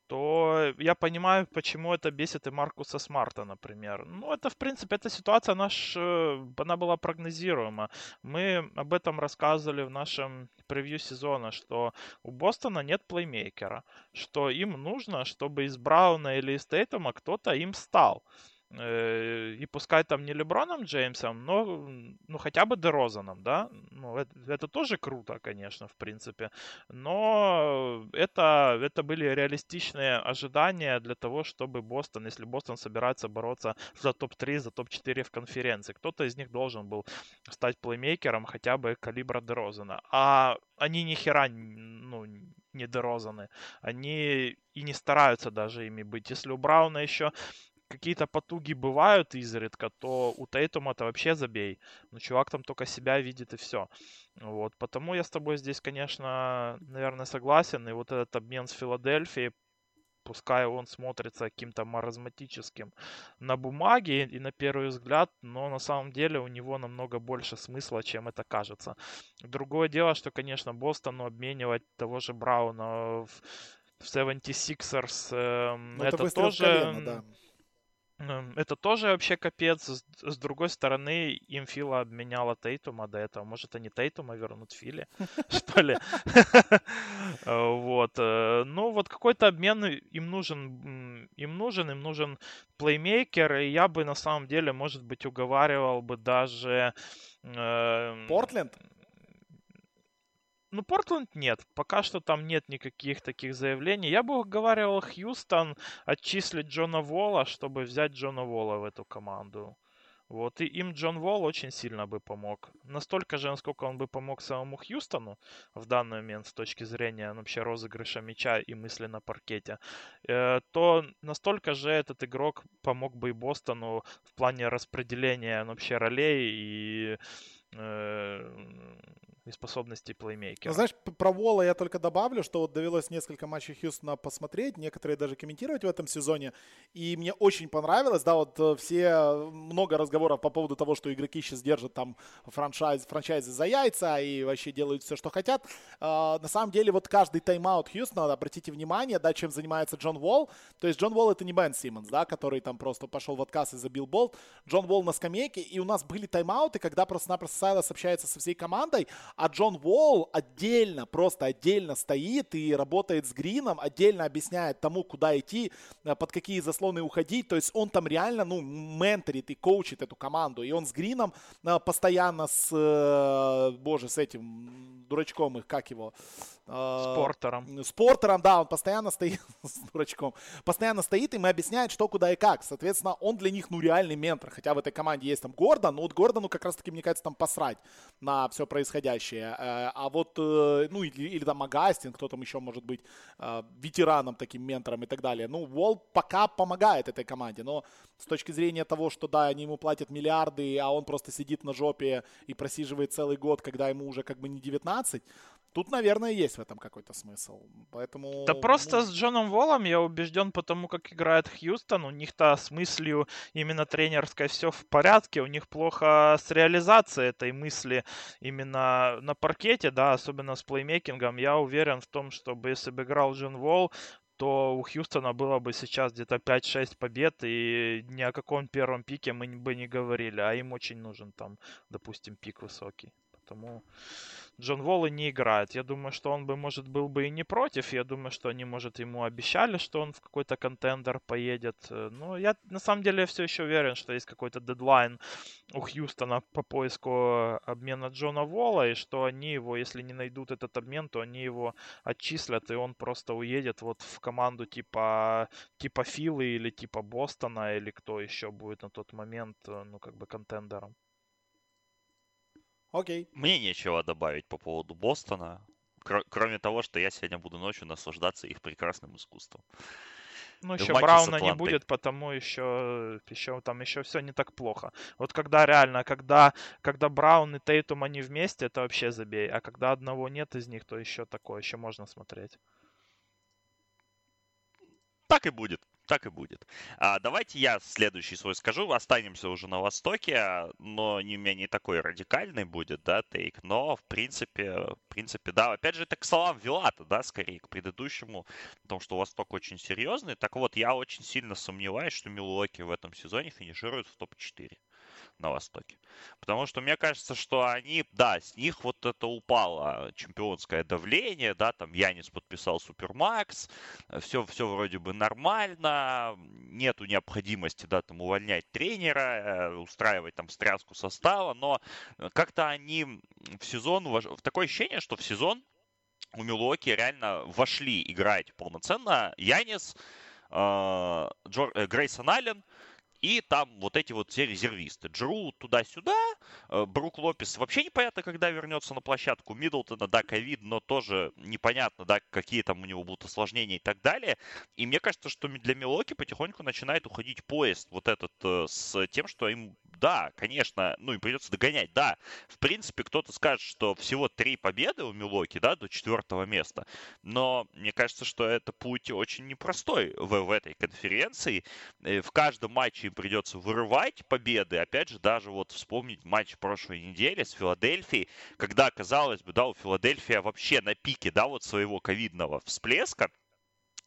то я понимаю, почему это бесит и Маркуса Смарта, например. Ну, это, в принципе, эта ситуация, наш, э, она была прогнозируема. Мы об этом рассказывали в нашем превью сезона, что у Бостона нет плеймейкера, что им нужно, чтобы из Брауна или из Тейтума кто-то им стал. Э, и пускай там не Леброном Джеймсом, но ну, хотя бы Дерозаном, да, ну, это, это тоже круто, конечно, в принципе, но это, это были реалистичные ожидания для того, чтобы Бостон, если Бостон собирается бороться за топ-3, за топ-4 в конференции, кто-то из них должен был стать плеймейкером хотя бы калибра Дерозана, а они ни хера, ну, не Дерозаны, они и не стараются даже ими быть. Если у Брауна еще какие-то потуги бывают изредка, то у Тейтума это вообще забей. Ну, чувак там только себя видит и все. Вот, потому я с тобой здесь, конечно, наверное, согласен. И вот этот обмен с Филадельфией пускай он смотрится каким-то маразматическим на бумаге и на первый взгляд, но на самом деле у него намного больше смысла, чем это кажется. Другое дело, что, конечно, Бостону обменивать того же Брауна в, в 76ers э, ну, это, это тоже... Колено, да Эм, это тоже вообще капец. С, с другой стороны, им Фила обменяла Тейтума до этого. Может, они Тейтума вернут Филе, что ли? Вот. Э, ну, вот какой-то обмен им нужен, им нужен, им нужен плеймейкер, и я бы на самом деле, может быть, уговаривал бы даже... Эм, Портленд? Ну, Портленд нет. Пока что там нет никаких таких заявлений. Я бы говорил, Хьюстон отчислить Джона Волла, чтобы взять Джона Волла в эту команду. Вот, и им Джон Волл очень сильно бы помог. Настолько же, насколько он бы помог самому Хьюстону в данный момент с точки зрения ну, вообще розыгрыша мяча и мысли на паркете, э, то настолько же этот игрок помог бы и Бостону в плане распределения ну, вообще ролей и э, и плеймейкера. Ну, знаешь, про Вола я только добавлю, что вот довелось несколько матчей Хьюстона посмотреть, некоторые даже комментировать в этом сезоне, и мне очень понравилось, да, вот э, все, много разговоров по поводу того, что игроки сейчас держат там франчайз, франчайзы за яйца и вообще делают все, что хотят. А, на самом деле, вот каждый тайм-аут Хьюстона, обратите внимание, да, чем занимается Джон Волл, то есть Джон Волл это не Бен Симмонс, да, который там просто пошел в отказ и забил болт, Джон Волл на скамейке, и у нас были тайм-ауты, когда просто-напросто Сайлас общается со всей командой, а Джон Уолл отдельно, просто отдельно стоит и работает с Грином, отдельно объясняет тому, куда идти, э, под какие заслоны уходить. То есть он там реально, ну, менторит и коучит эту команду. И он с Грином э, постоянно с, э, боже, с этим дурачком их, как его? Спортером. Спортером, да, он постоянно стоит с дурачком. Постоянно стоит, и мы объясняет, что, куда и как. Соответственно, он для них, ну, реальный ментор. Хотя в этой команде есть там Гордон, но вот Гордону как раз-таки, мне кажется, там посрать на все происходящее. Э, а вот, э, ну, или, или там Агастин, кто там еще может быть э, ветераном, таким ментором и так далее. Ну, Волл пока помогает этой команде, но с точки зрения того, что, да, они ему платят миллиарды, а он просто сидит на жопе и просиживает целый год, когда ему уже как бы не 19, Тут, наверное, есть в этом какой-то смысл. Поэтому... Да просто ну... с Джоном Волом я убежден, потому как играет Хьюстон. У них-то с мыслью именно тренерской все в порядке. У них плохо с реализацией этой мысли именно на паркете, да, особенно с плеймейкингом. Я уверен в том, что если бы играл Джон Волл, то у Хьюстона было бы сейчас где-то 5-6 побед, и ни о каком первом пике мы бы не говорили, а им очень нужен там, допустим, пик высокий. Потому Джон Волл не играет. Я думаю, что он бы, может, был бы и не против. Я думаю, что они, может, ему обещали, что он в какой-то контендер поедет. Э, но я, на самом деле, все еще уверен, что есть какой-то дедлайн у Хьюстона по поиску обмена Джона Волла, и что они его, если не найдут этот обмен, то они его отчислят, и он просто уедет вот в команду типа, типа Филы или типа Бостона, или кто еще будет на тот момент, э, ну, как бы контендером. Окей. Мне нечего добавить по поводу Бостона, кр- кроме того, что я сегодня буду ночью наслаждаться их прекрасным искусством. Ну, еще Брауна не будет, потому еще, еще там еще все не так плохо. Вот когда реально, когда, когда Браун и Тейтум они вместе, это вообще забей. А когда одного нет из них, то еще такое, еще можно смотреть. Так и будет так и будет. А, давайте я следующий свой скажу. Останемся уже на Востоке, но не менее такой радикальный будет, да, тейк. Но, в принципе, в принципе, да. Опять же, это к словам Вилата, да, скорее, к предыдущему, потому что Восток очень серьезный. Так вот, я очень сильно сомневаюсь, что Милуоки в этом сезоне финиширует в топ-4 на Востоке. Потому что мне кажется, что они, да, с них вот это упало чемпионское давление, да, там Янис подписал Супермакс, все, все вроде бы нормально, нету необходимости, да, там увольнять тренера, э, устраивать там стряску состава, но как-то они в сезон, в такое ощущение, что в сезон у Милуоки реально вошли играть полноценно Янис, э, Джор, э, Грейсон Аллен, и там вот эти вот все резервисты. Джеру туда-сюда, э, Брук Лопес вообще непонятно, когда вернется на площадку. Миддлтона, да, ковид, но тоже непонятно, да, какие там у него будут осложнения и так далее. И мне кажется, что для Милоки потихоньку начинает уходить поезд вот этот э, с тем, что им да, конечно, ну и придется догонять, да. В принципе, кто-то скажет, что всего три победы у Милоки, да, до четвертого места, но мне кажется, что это путь очень непростой в, в этой конференции. Э, в каждом матче им придется вырывать победы, опять же, даже вот вспомнить матч прошлой недели с Филадельфией, когда, казалось бы, да, у Филадельфии вообще на пике, да, вот своего ковидного всплеска,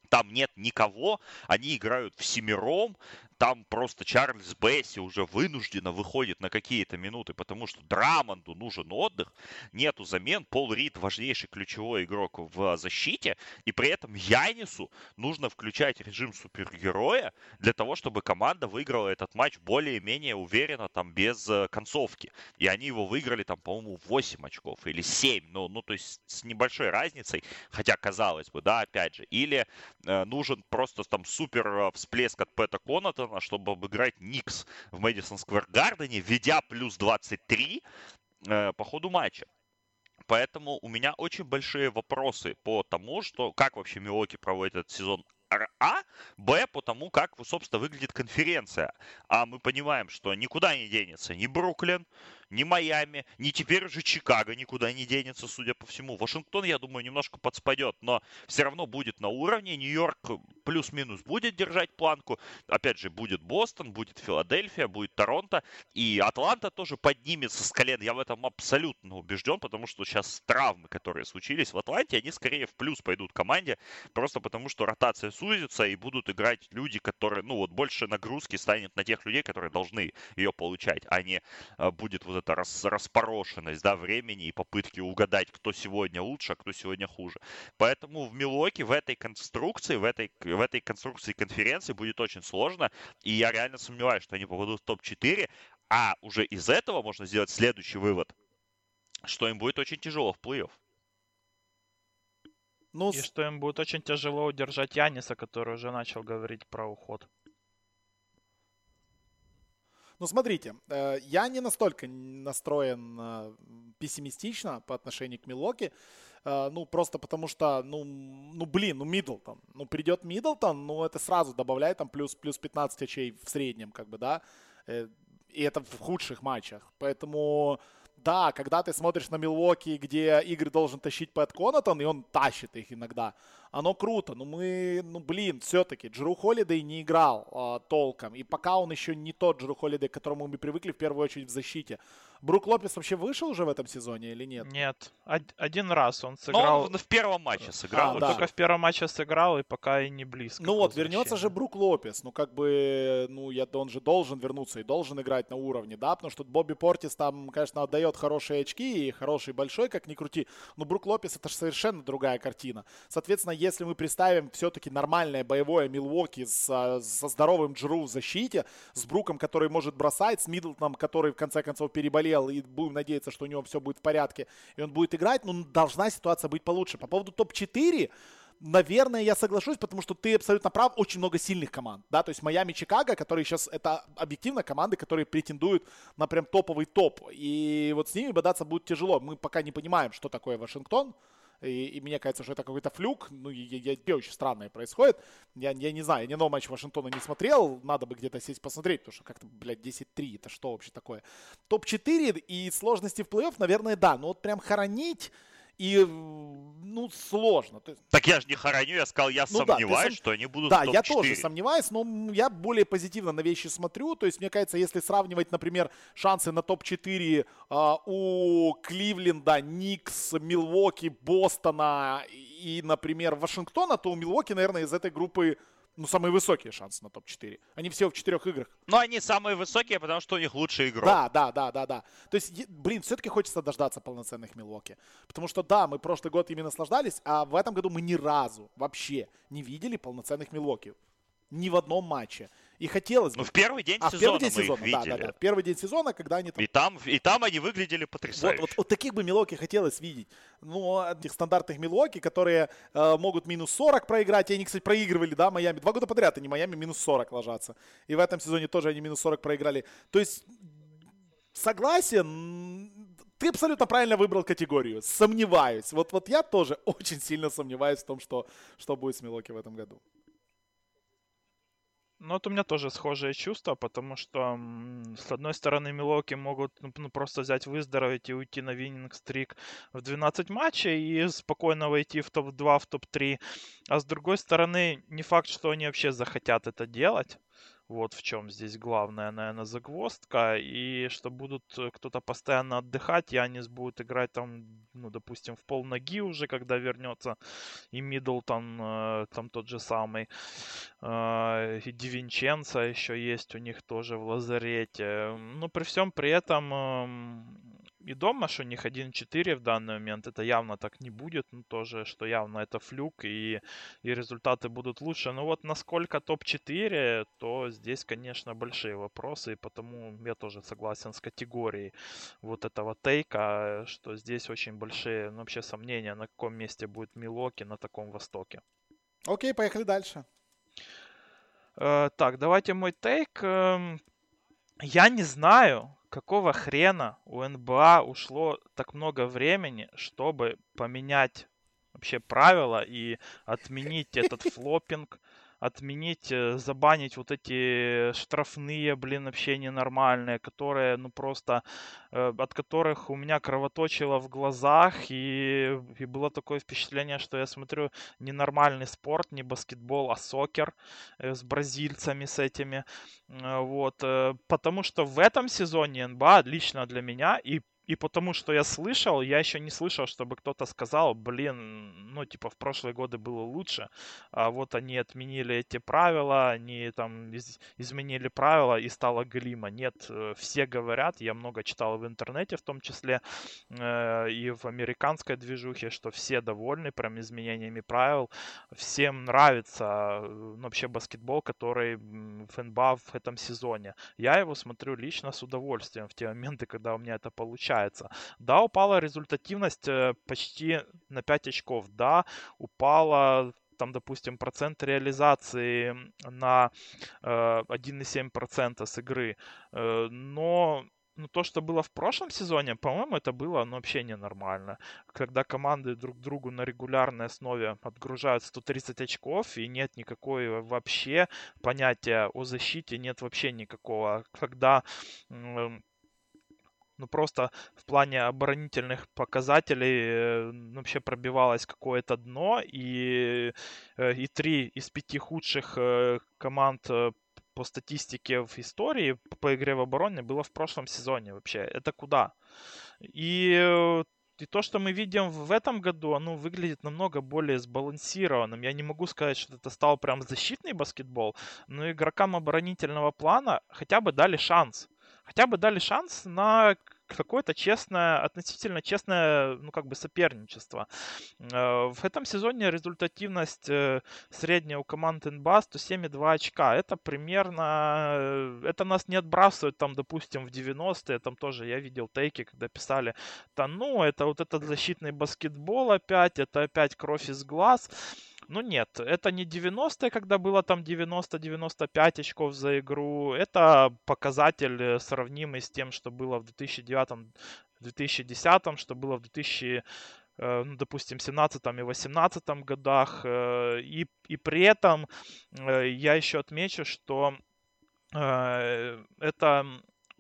там нет никого, они играют в семером, там просто Чарльз Бесси уже вынужденно выходит на какие-то минуты, потому что Драмонду нужен отдых, нету замен, Пол Рид важнейший ключевой игрок в защите, и при этом Янису нужно включать режим супергероя для того, чтобы команда выиграла этот матч более-менее уверенно, там, без э, концовки. И они его выиграли, там, по-моему, 8 очков или 7, ну, ну, то есть с небольшой разницей, хотя, казалось бы, да, опять же, или э, нужен просто там супер э, всплеск от Пэта Коната, Бостона, чтобы обыграть Никс в Мэдисон Сквер Гардене, ведя плюс 23 э, по ходу матча. Поэтому у меня очень большие вопросы по тому, что как вообще Милоки проводит этот сезон а, Б, по тому, как, собственно, выглядит конференция. А мы понимаем, что никуда не денется ни Бруклин, ни Майами, ни теперь уже Чикаго никуда не денется, судя по всему. Вашингтон, я думаю, немножко подспадет, но все равно будет на уровне. Нью-Йорк плюс-минус будет держать планку. Опять же, будет Бостон, будет Филадельфия, будет Торонто. И Атланта тоже поднимется с колен. Я в этом абсолютно убежден, потому что сейчас травмы, которые случились в Атланте, они скорее в плюс пойдут команде, просто потому что ротация сузится и будут играть люди, которые, ну вот, больше нагрузки станет на тех людей, которые должны ее получать, а не а, будет вот эта рас, распорошенность, да, времени и попытки угадать, кто сегодня лучше, а кто сегодня хуже. Поэтому в Милоке в этой конструкции, в этой, в этой конструкции конференции будет очень сложно, и я реально сомневаюсь, что они попадут в топ-4, а уже из этого можно сделать следующий вывод, что им будет очень тяжело в плей-офф. Ну, и что им будет очень тяжело удержать Яниса, который уже начал говорить про уход. Ну, смотрите, э, я не настолько настроен э, пессимистично по отношению к Милоке. Э, ну, просто потому что, ну, ну, блин, ну, Миддлтон. Ну, придет Миддлтон, ну, это сразу добавляет там плюс, плюс 15 очей в среднем, как бы, да. И это в худших матчах. Поэтому да, когда ты смотришь на Милуоки, где игры должен тащить Пэт Конатон, и он тащит их иногда, оно круто. Но мы, ну блин, все-таки Джеру Холидей не играл а, толком. И пока он еще не тот Джеру Холидей, к которому мы привыкли в первую очередь в защите. Брук Лопес вообще вышел уже в этом сезоне или нет? Нет, один раз он сыграл. Но он в первом матче сыграл. А, да. Только в первом матче сыграл и пока и не близко. Ну вот, вернется же Брук Лопес. Ну как бы, ну я, он же должен вернуться и должен играть на уровне, да, потому что Бобби Портис там, конечно, отдает хорошие очки и хороший большой, как ни крути. Но Брук Лопес это же совершенно другая картина. Соответственно, если мы представим все-таки нормальное боевое Милуоки с, со здоровым Джру в защите, с Бруком, который может бросать, с Миддлтоном, который в конце концов переболел заболел, и будем надеяться, что у него все будет в порядке, и он будет играть, ну, должна ситуация быть получше. По поводу топ-4, наверное, я соглашусь, потому что ты абсолютно прав, очень много сильных команд, да, то есть Майами, Чикаго, которые сейчас, это объективно команды, которые претендуют на прям топовый топ, и вот с ними бодаться будет тяжело, мы пока не понимаем, что такое Вашингтон, и, и мне кажется, что это какой-то флюк. Ну, я, я, очень странное происходит. Я, я не знаю, я ни одного матча Вашингтона не смотрел. Надо бы где-то сесть посмотреть, потому что как-то, блядь, 10-3. Это что вообще такое? Топ-4 и сложности в плей-офф, наверное, да. Но вот прям хоронить и, ну, сложно. Так я же не хороню, я сказал, я ну, сомневаюсь, да, что они будут Да, я тоже сомневаюсь, но я более позитивно на вещи смотрю. То есть, мне кажется, если сравнивать, например, шансы на топ-4 а, у Кливленда, Никс, Милвоки, Бостона и, например, Вашингтона, то у Милвоки, наверное, из этой группы ну, самые высокие шансы на топ-4. Они все в четырех играх. Но они самые высокие, потому что у них лучший игрок. Да, да, да, да, да. То есть, блин, все-таки хочется дождаться полноценных Милуоки. Потому что, да, мы прошлый год ими наслаждались, а в этом году мы ни разу вообще не видели полноценных Милуоки. Ни в одном матче. И хотелось бы... Ну, в первый день а, сезона в первый день мы сезона, их видели. Да, да, да. В первый день сезона, когда они там... И там, и там они выглядели потрясающе. Вот, вот, вот таких бы Милоки хотелось видеть. Ну, этих стандартных Милоки, которые э, могут минус 40 проиграть. И они, кстати, проигрывали, да, Майами. Два года подряд они Майами минус 40 ложатся. И в этом сезоне тоже они минус 40 проиграли. То есть, согласен, ты абсолютно правильно выбрал категорию. Сомневаюсь. Вот, вот я тоже очень сильно сомневаюсь в том, что, что будет с Милоки в этом году. Ну, вот у меня тоже схожее чувство, потому что, с одной стороны, Милоки могут ну, ну, просто взять, выздороветь и уйти на виннинг-стрик в 12 матчей и спокойно войти в топ-2, в топ-3. А с другой стороны, не факт, что они вообще захотят это делать. Вот в чем здесь главная, наверное, загвоздка. И что будут э, кто-то постоянно отдыхать, Янис будет играть там, ну, допустим, в пол ноги уже, когда вернется. И Миддлтон э, там тот же самый. Э, и Дивинченца еще есть у них тоже в лазарете. Но при всем при этом эм, и дома, что у них 1-4 в данный момент, это явно так не будет, ну тоже, что явно это флюк и, и результаты будут лучше. Но вот насколько топ-4, то здесь, конечно, большие вопросы, и потому я тоже согласен с категорией вот этого тейка, что здесь очень большие, ну, вообще сомнения, на каком месте будет Милоки на таком востоке. Окей, поехали дальше. Э, так, давайте мой тейк. Э, я не знаю, какого хрена у НБА ушло так много времени, чтобы поменять вообще правила и отменить этот флопинг, отменить, э, забанить вот эти штрафные, блин, вообще ненормальные, которые, ну, просто, э, от которых у меня кровоточило в глазах, и, и было такое впечатление, что я смотрю ненормальный спорт, не баскетбол, а сокер э, с бразильцами, с этими, вот, потому что в этом сезоне НБА лично для меня и и потому что я слышал, я еще не слышал, чтобы кто-то сказал, блин, ну, типа, в прошлые годы было лучше, а вот они отменили эти правила, они там из- изменили правила и стало глима. Нет, э, все говорят, я много читал в интернете в том числе, э, и в американской движухе, что все довольны прям изменениями правил, всем нравится э, ну, вообще баскетбол, который в НБА в этом сезоне. Я его смотрю лично с удовольствием в те моменты, когда у меня это получается получается. Да, упала результативность э, почти на 5 очков. Да, упала там, допустим, процент реализации на э, 1,7% с игры. Э, но ну, то, что было в прошлом сезоне, по-моему, это было ну, вообще ненормально. Когда команды друг другу на регулярной основе отгружают 130 очков, и нет никакой вообще понятия о защите, нет вообще никакого. Когда ну просто в плане оборонительных показателей э, вообще пробивалось какое-то дно, и, э, и три из пяти худших э, команд по статистике в истории по игре в обороне было в прошлом сезоне вообще. Это куда? И и то, что мы видим в этом году, оно выглядит намного более сбалансированным. Я не могу сказать, что это стал прям защитный баскетбол, но игрокам оборонительного плана хотя бы дали шанс хотя бы дали шанс на какое-то честное, относительно честное, ну, как бы соперничество. Э, в этом сезоне результативность э, средняя у команд НБА 107,2 очка. Это примерно, э, это нас не отбрасывает там, допустим, в 90-е, там тоже я видел тейки, когда писали, да ну, это вот этот защитный баскетбол опять, это опять кровь из глаз. Ну нет, это не 90-е, когда было там 90-95 очков за игру. Это показатель э, сравнимый с тем, что было в 2009-2010, что было в 2000 э, ну, допустим, 17 и 18 годах. Э, и, и при этом я еще отмечу, что это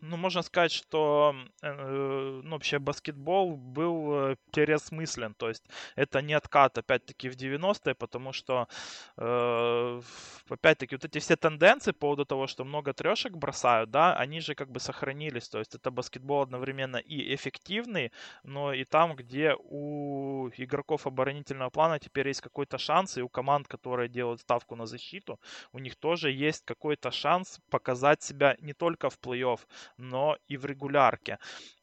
ну, можно сказать, что э, ну, вообще баскетбол был э, переосмыслен. То есть это не откат, опять-таки, в 90-е, потому что, э, опять-таки, вот эти все тенденции по поводу того, что много трешек бросают, да, они же как бы сохранились. То есть это баскетбол одновременно и эффективный, но и там, где у игроков оборонительного плана теперь есть какой-то шанс, и у команд, которые делают ставку на защиту, у них тоже есть какой-то шанс показать себя не только в плей-офф, но и в регулярке.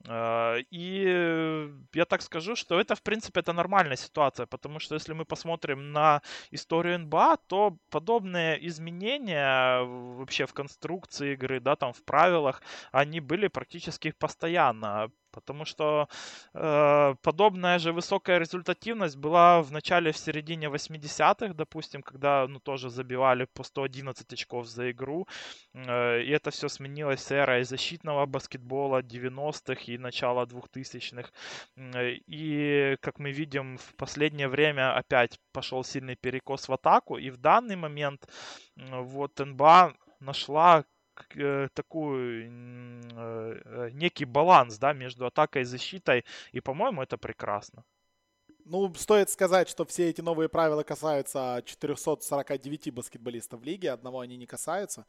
Э, и я так скажу, что это, в принципе, это нормальная ситуация, потому что если мы посмотрим на историю НБА, то подобные изменения вообще в конструкции игры, да, там в правилах, они были практически постоянно. Потому что э, подобная же высокая результативность была в начале, в середине 80-х, допустим, когда ну, тоже забивали по 111 очков за игру. Э, и это все сменилось с эрой защитного баскетбола 90-х и начала 2000-х. Э, и, как мы видим, в последнее время опять пошел сильный перекос в атаку. И в данный момент вот НБА нашла э, такую э, некий баланс, да, между атакой и защитой, и, по-моему, это прекрасно. Ну, стоит сказать, что все эти новые правила касаются 449 баскетболистов в лиге, одного они не касаются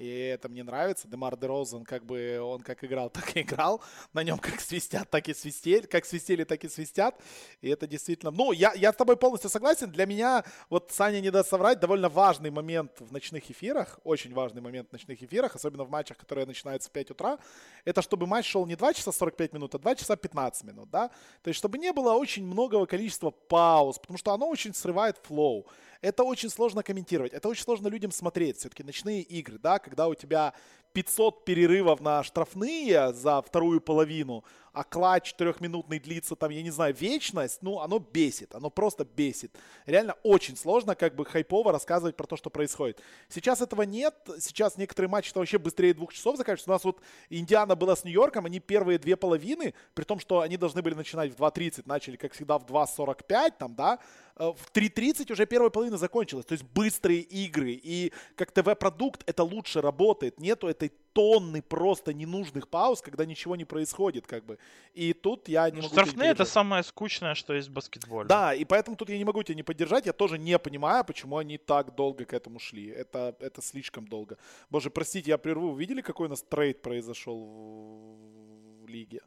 и это мне нравится. Демар Дерозен, как бы он как играл, так и играл. На нем как свистят, так и свистели, как свистели, так и свистят. И это действительно... Ну, я, я с тобой полностью согласен. Для меня, вот Саня не даст соврать, довольно важный момент в ночных эфирах, очень важный момент в ночных эфирах, особенно в матчах, которые начинаются в 5 утра, это чтобы матч шел не 2 часа 45 минут, а 2 часа 15 минут, да? То есть, чтобы не было очень многого количества пауз, потому что оно очень срывает флоу это очень сложно комментировать, это очень сложно людям смотреть. Все-таки ночные игры, да, когда у тебя 500 перерывов на штрафные за вторую половину, а клатч четырехминутный длится там, я не знаю, вечность, ну, оно бесит, оно просто бесит. Реально очень сложно как бы хайпово рассказывать про то, что происходит. Сейчас этого нет, сейчас некоторые матчи вообще быстрее двух часов заканчиваются. У нас вот Индиана была с Нью-Йорком, они первые две половины, при том, что они должны были начинать в 2.30, начали, как всегда, в 2.45, там, да, э, в 3.30 уже первая половина закончилась. То есть быстрые игры. И как ТВ-продукт это лучше работает. Нету этой тонны просто ненужных пауз, когда ничего не происходит, как бы. И тут я не ну, могу Штрафные это самое скучное, что есть в баскетболе. Да, и поэтому тут я не могу тебя не поддержать. Я тоже не понимаю, почему они так долго к этому шли. Это, это слишком долго. Боже, простите, я прерву. Видели, какой у нас трейд произошел в, в лиге?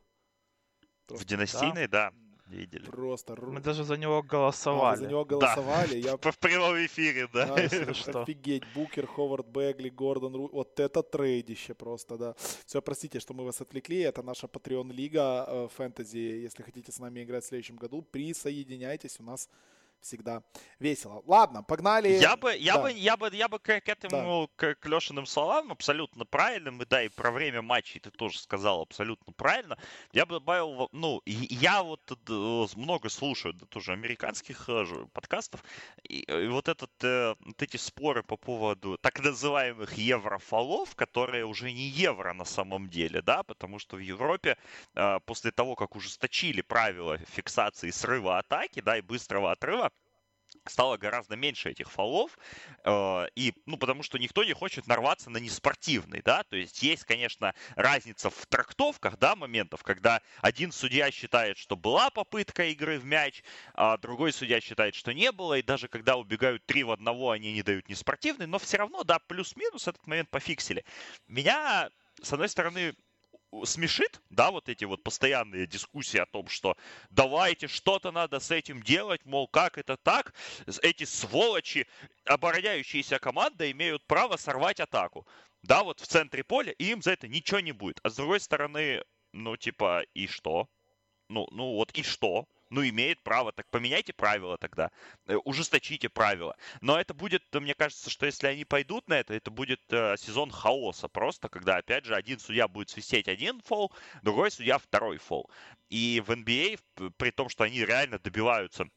В династийной, да. да видели. Просто... Мы даже за него голосовали. А, за него голосовали. Да. Я... В прямом эфире, да. да что? Офигеть. Букер, Ховард Бегли, Гордон Ру... Вот это трейдище просто, да. Все, простите, что мы вас отвлекли. Это наша Patreon лига э, фэнтези. Если хотите с нами играть в следующем году, присоединяйтесь. У нас всегда весело. Ладно, погнали. Я бы, я да. бы, я бы, я бы к, к этому, да. к, к Лешиным словам абсолютно правильным, и да, и про время матчей ты тоже сказал абсолютно правильно. Я бы добавил, ну, я вот много слушаю да, тоже американских э, подкастов, и, и вот этот, э, вот эти споры по поводу так называемых еврофолов, которые уже не евро на самом деле, да, потому что в Европе э, после того, как ужесточили правила фиксации срыва атаки, да, и быстрого отрыва, стало гораздо меньше этих фолов, э, и, ну, потому что никто не хочет нарваться на неспортивный, да, то есть есть, конечно, разница в трактовках, да, моментов, когда один судья считает, что была попытка игры в мяч, а другой судья считает, что не было, и даже когда убегают три в одного, они не дают неспортивный, но все равно, да, плюс-минус этот момент пофиксили. Меня, с одной стороны, смешит, да, вот эти вот постоянные дискуссии о том, что давайте что-то надо с этим делать, мол, как это так, эти сволочи, обороняющиеся команда имеют право сорвать атаку. Да, вот в центре поля, и им за это ничего не будет. А с другой стороны, ну, типа, и что? Ну, ну вот и что? Ну, имеет право, так поменяйте правила тогда, э, ужесточите правила. Но это будет, мне кажется, что если они пойдут на это, это будет э, сезон хаоса просто, когда, опять же, один судья будет свистеть один фол, другой судья второй фол. И в NBA, а, при том, что они реально добиваются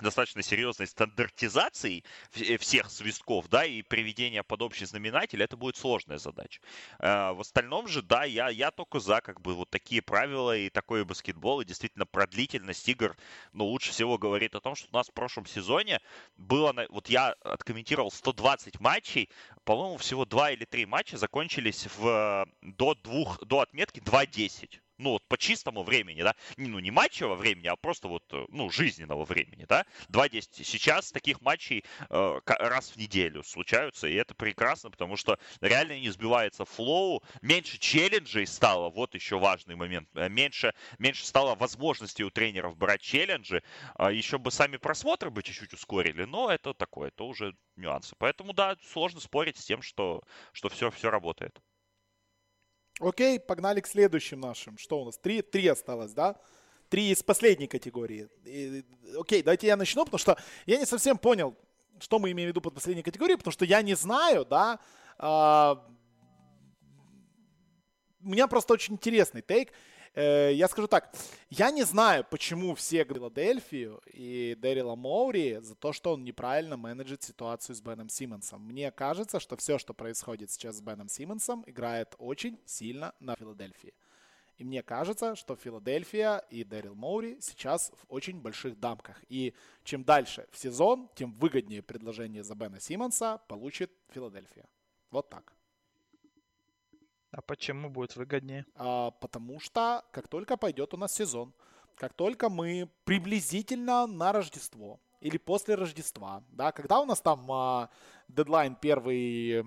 достаточно серьезной стандартизацией э, всех свистков, да, и приведения под общий знаменатель, это будет сложная задача. Э, в остальном же, да, я, я только за, как бы, вот такие правила и такой баскетбол, и действительно продлительность игр, ну, лучше всего говорит о том, что у нас в прошлом сезоне было, вот я откомментировал 120 матчей, по-моему, всего 2 или 3 матча закончились в, до, двух, до отметки 2-10 ну вот по чистому времени, да, ну не матчевого времени, а просто вот, э, ну, жизненного времени, да, 2-10. Сейчас таких матчей э, раз в неделю случаются, и это прекрасно, потому что реально не сбивается флоу, меньше челленджей стало, вот еще важный момент, э, меньше, меньше стало возможностей у тренеров брать челленджи, э, еще бы сами просмотры бы чуть-чуть ускорили, но это такое, это уже нюансы. Поэтому, да, сложно спорить с тем, что, что все, все работает. Окей, погнали к следующим нашим. Что у нас? Три, три осталось, да? Три из последней категории. И, окей, давайте я начну, потому что я не совсем понял, что мы имеем в виду под последней категорией, потому что я не знаю, да. А, у меня просто очень интересный тейк. Э, я скажу так, я не знаю, почему все Филадельфию и Дэрила Моури за то, что он неправильно менеджит ситуацию с Беном Симмонсом. Мне кажется, что все, что происходит сейчас с Беном Симмонсом, играет очень сильно на Филадельфии. И мне кажется, что Филадельфия и Дэрил Моури сейчас в очень больших дамках. И чем дальше в сезон, тем выгоднее предложение за Бена Симмонса получит Филадельфия. Вот так. А почему будет выгоднее? А, потому что как только пойдет у нас сезон, как только мы приблизительно на Рождество или после Рождества, да, когда у нас там а, дедлайн первый,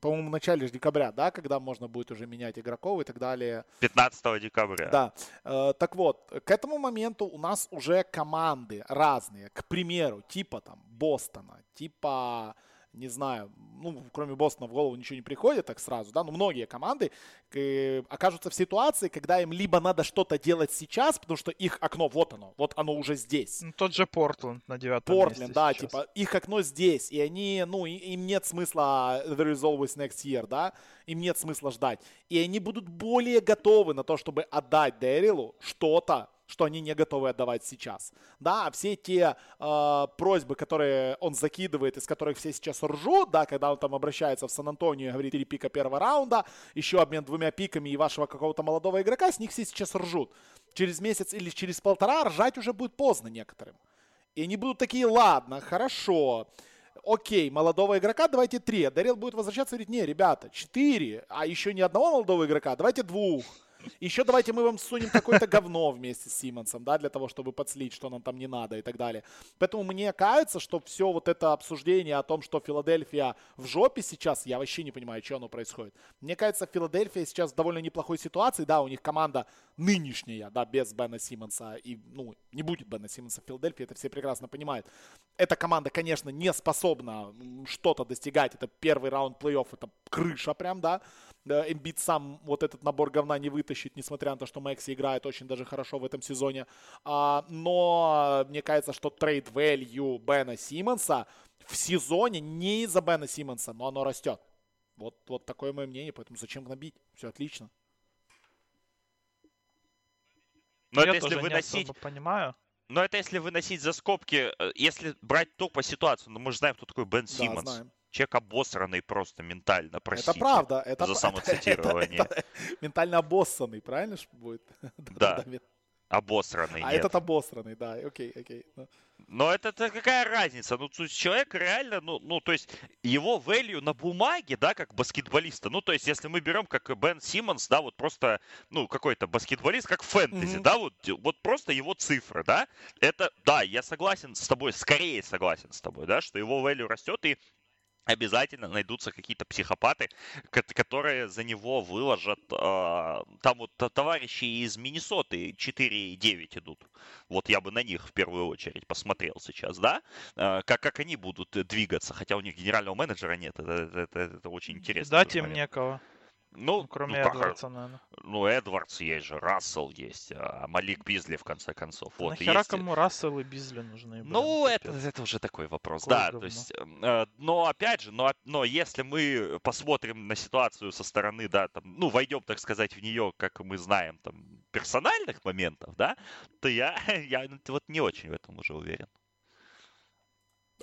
по-моему, в начале декабря, да, когда можно будет уже менять игроков и так далее. 15 декабря. Да. Э, так вот, к этому моменту у нас уже команды разные, к примеру, типа там Бостона, типа не знаю, ну, кроме Бостона в голову ничего не приходит так сразу, да, но многие команды э, окажутся в ситуации, когда им либо надо что-то делать сейчас, потому что их окно, вот оно, вот оно уже здесь. Ну, тот же Портленд на девятом Портленд, да, сейчас. типа, их окно здесь, и они, ну, им нет смысла there is always next year, да, им нет смысла ждать. И они будут более готовы на то, чтобы отдать Дэрилу что-то, что они не готовы отдавать сейчас. Да, все те э, просьбы, которые он закидывает, из которых все сейчас ржут, да, когда он там обращается в Сан-Антонио и говорит, три пика первого раунда, еще обмен двумя пиками и вашего какого-то молодого игрока, с них все сейчас ржут. Через месяц или через полтора ржать уже будет поздно некоторым. И они будут такие, ладно, хорошо, окей, молодого игрока давайте три. Дарил будет возвращаться и говорить, не, ребята, четыре, а еще ни одного молодого игрока, давайте двух. Еще давайте мы вам сунем какое-то говно вместе с Симмонсом, да, для того, чтобы подслить, что нам там не надо и так далее. Поэтому мне кажется, что все вот это обсуждение о том, что Филадельфия в жопе сейчас, я вообще не понимаю, что оно происходит. Мне кажется, Филадельфия сейчас в довольно неплохой ситуации, да, у них команда нынешняя, да, без Бена Симмонса, и, ну, не будет Бена Симмонса в Филадельфии, это все прекрасно понимают. Эта команда, конечно, не способна что-то достигать, это первый раунд плей-офф, это крыша прям, да, Эмбит сам вот этот набор говна не вытащит, несмотря на то, что Мэкси играет очень даже хорошо в этом сезоне. А, но мне кажется, что трейд value Бена Симмонса в сезоне не из-за Бена Симмонса, но оно растет. Вот, вот такое мое мнение, поэтому зачем гнобить? Все отлично. Но Я это если выносить... Понимаю. Но это если выносить за скобки, э, если брать только по ситуации, ну мы же знаем, кто такой Бен Симмонс. Да, знаем. Человек обосранный просто ментально, простите. Это правда. Это, за самоцитирование. Это, это, это, ментально обоссанный, правильно же будет? Да. Обосранный, А нет. этот обосранный, да, окей, окей. Ну. Но это, это какая разница? Ну, человек реально, ну, ну, то есть его value на бумаге, да, как баскетболиста. Ну, то есть если мы берем как Бен Симмонс, да, вот просто, ну, какой-то баскетболист, как фэнтези, mm-hmm. да, вот, вот просто его цифры, да, это, да, я согласен с тобой, скорее согласен с тобой, да, что его value растет, и обязательно найдутся какие-то психопаты, которые за него выложат. Э, там вот товарищи из Миннесоты 4,9 идут. Вот я бы на них в первую очередь посмотрел сейчас, да? Э, как, как они будут двигаться, хотя у них генерального менеджера нет. Это, это, это, это очень интересно. Дать им некого. Ну, ну, кроме ну, Эдвардса, наверное. Ну, Эдвардс есть же, Рассел есть, а Малик Бизли, в конце концов. Вот, Нахера есть... кому Рассел и Бизли нужны? Блин, ну, это, это уже такой вопрос, Какое да. Говно. То есть, э, но опять же, но, но если мы посмотрим на ситуацию со стороны, да, там, ну, войдем, так сказать, в нее, как мы знаем, там, персональных моментов, да, то я, я вот не очень в этом уже уверен.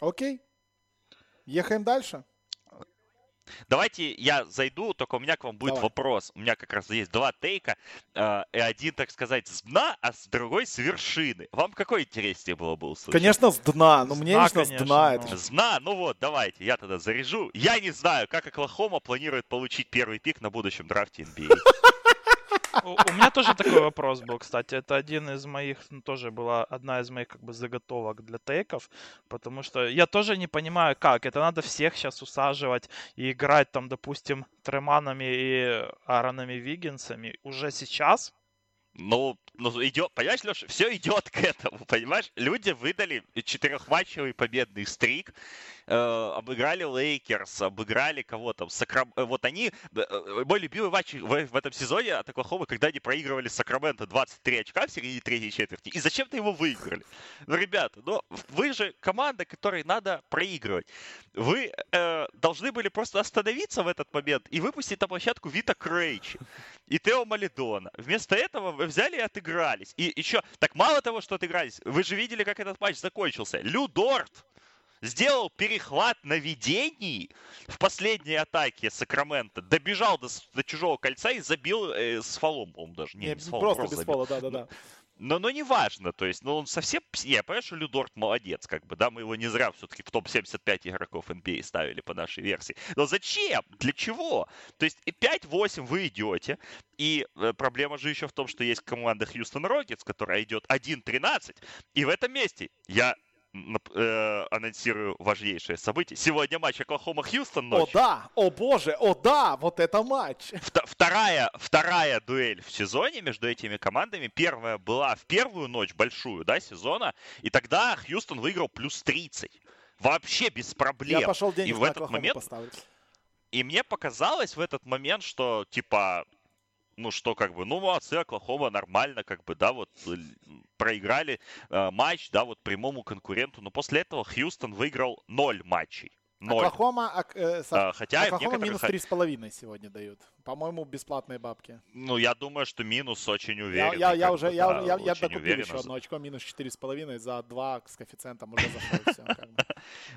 Окей. Ехаем дальше. Давайте я зайду, только у меня к вам будет Давай. вопрос. У меня как раз есть два тейка. Э, и один, так сказать, с дна, а с другой с вершины. Вам какой интереснее было бы услышать? Конечно, с дна. Но мне лично с дна. Это... С дна? Ну вот, давайте, я тогда заряжу. Я не знаю, как Оклахома планирует получить первый пик на будущем драфте NBA. У, меня тоже такой вопрос был, кстати. Это один из моих, ну, тоже была одна из моих как бы заготовок для тейков, потому что я тоже не понимаю, как. Это надо всех сейчас усаживать и играть там, допустим, Тре Маннами и Ааронами Виггинсами уже сейчас, ну, ну идет, понимаешь, Леша, все идет к этому, понимаешь? Люди выдали четырехматчевый победный streak, э, обыграли Лейкерс, обыграли кого там, Сакрам... Э, вот они, э, мой любимый матч в, в этом сезоне от Оклахомы, когда они проигрывали Сакраменто 23 очка в середине третьей четверти, и зачем-то его выиграли. Ну, ребята, ну, вы же команда, которой надо проигрывать. Вы э, должны были просто остановиться в этот момент и выпустить на площадку Вита Крейчи и Тео Малидона. Вместо этого вы взяли и отыгрались. И еще, так мало того, что отыгрались, вы же видели, как этот матч закончился. Лю Дорт сделал перехват на ведении в последней атаке Сакрамента, добежал до, до чужого кольца и забил э, с фолом, по-моему, даже. Не, не с фолом, просто, просто без фола, да-да-да. Но, но не важно, то есть, ну, он совсем... Я понимаю, что Людорт молодец, как бы, да, мы его не зря все-таки в топ-75 игроков NBA ставили по нашей версии. Но зачем? Для чего? То есть 5-8 вы идете, и э, проблема же еще в том, что есть команда Хьюстон Рокетс, которая идет 1-13, и в этом месте я э, анонсирую важнейшее событие. Сегодня матч Оклахома-Хьюстон ночью. О да, о боже, о да, вот это матч. Вторая, вторая дуэль в сезоне между этими командами. Первая была в первую ночь большую, да, сезона. И тогда Хьюстон выиграл плюс 30. Вообще без проблем. Я пошел денег и в этот момент поставить. И мне показалось в этот момент, что типа ну что, как бы, ну молодцы, Оклахома нормально, как бы, да, вот проиграли э, матч, да, вот прямому конкуренту, но после этого Хьюстон выиграл ноль матчей. Ноль. Оклахома, э, а, хотя Оклахома минус три с половиной сегодня дают. По-моему, бесплатные бабки. Ну, я думаю, что минус очень уверен. Я, я, я уже, бы, я, да, я, я докупил еще одно очко, минус четыре с половиной за два с коэффициентом уже зашел все.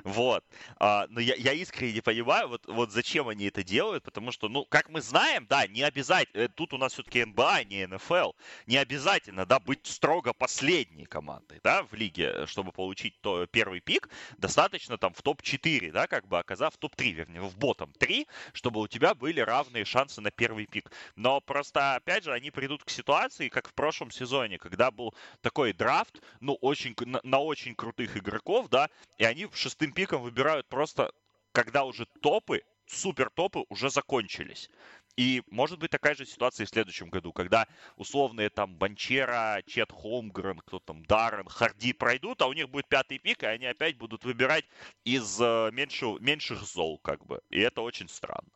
Вот. А, но я, я искренне не понимаю, вот, вот зачем они это делают, потому что, ну, как мы знаем, да, не обязательно, э, тут у нас все-таки НБА, а не НФЛ, не обязательно, да, быть строго последней командой, да, в лиге, чтобы получить то, первый пик, достаточно там в топ-4, да, как бы оказав топ-3, вернее, в ботом 3, чтобы у тебя были равные шансы на первый пик. Но просто, опять же, они придут к ситуации, как в прошлом сезоне, когда был такой драфт, ну, очень, на, на очень крутых игроков, да, и они шестым пиком выбирают просто, когда уже топы, супер топы уже закончились. И может быть такая же ситуация и в следующем году, когда условные там Банчера, Чет Холмгрен, кто там, Даррен, Харди пройдут, а у них будет пятый пик, и они опять будут выбирать из э, меньшего, меньших зол, как бы. И это очень странно.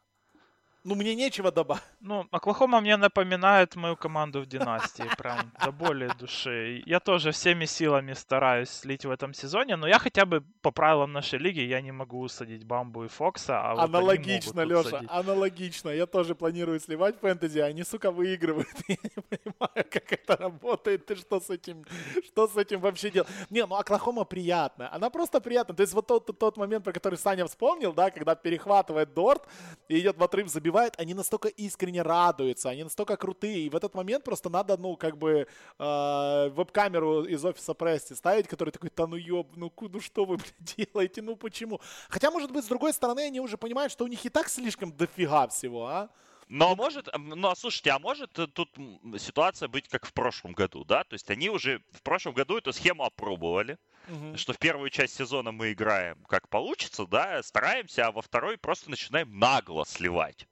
Ну, мне нечего добавить. Ну, Оклахома мне напоминает мою команду в династии, прям до боли души. Я тоже всеми силами стараюсь слить в этом сезоне, но я хотя бы по правилам нашей лиги я не могу усадить Бамбу и Фокса, а Аналогично, вот Леша, аналогично. Я тоже планирую сливать фэнтези, а они, сука, выигрывают. Я не понимаю, как это работает. Ты что с этим, что с этим вообще делать? Не, ну Оклахома приятная. Она просто приятная. То есть вот тот, тот момент, про который Саня вспомнил, да, когда перехватывает Дорт и идет в отрыв, забивает забивают, они настолько искренне радуются, они настолько крутые, и в этот момент просто надо, ну, как бы э, веб-камеру из офиса Прести ставить, который такой, да ну ёб, ну, ну что вы, блядь, делаете, ну почему? Хотя, может быть, с другой стороны, они уже понимают, что у них и так слишком дофига всего, а? Но может, ну, слушайте, а может тут ситуация быть как в прошлом году, да? То есть они уже в прошлом году эту схему опробовали, угу. что в первую часть сезона мы играем как получится, да, стараемся, а во второй просто начинаем нагло сливать.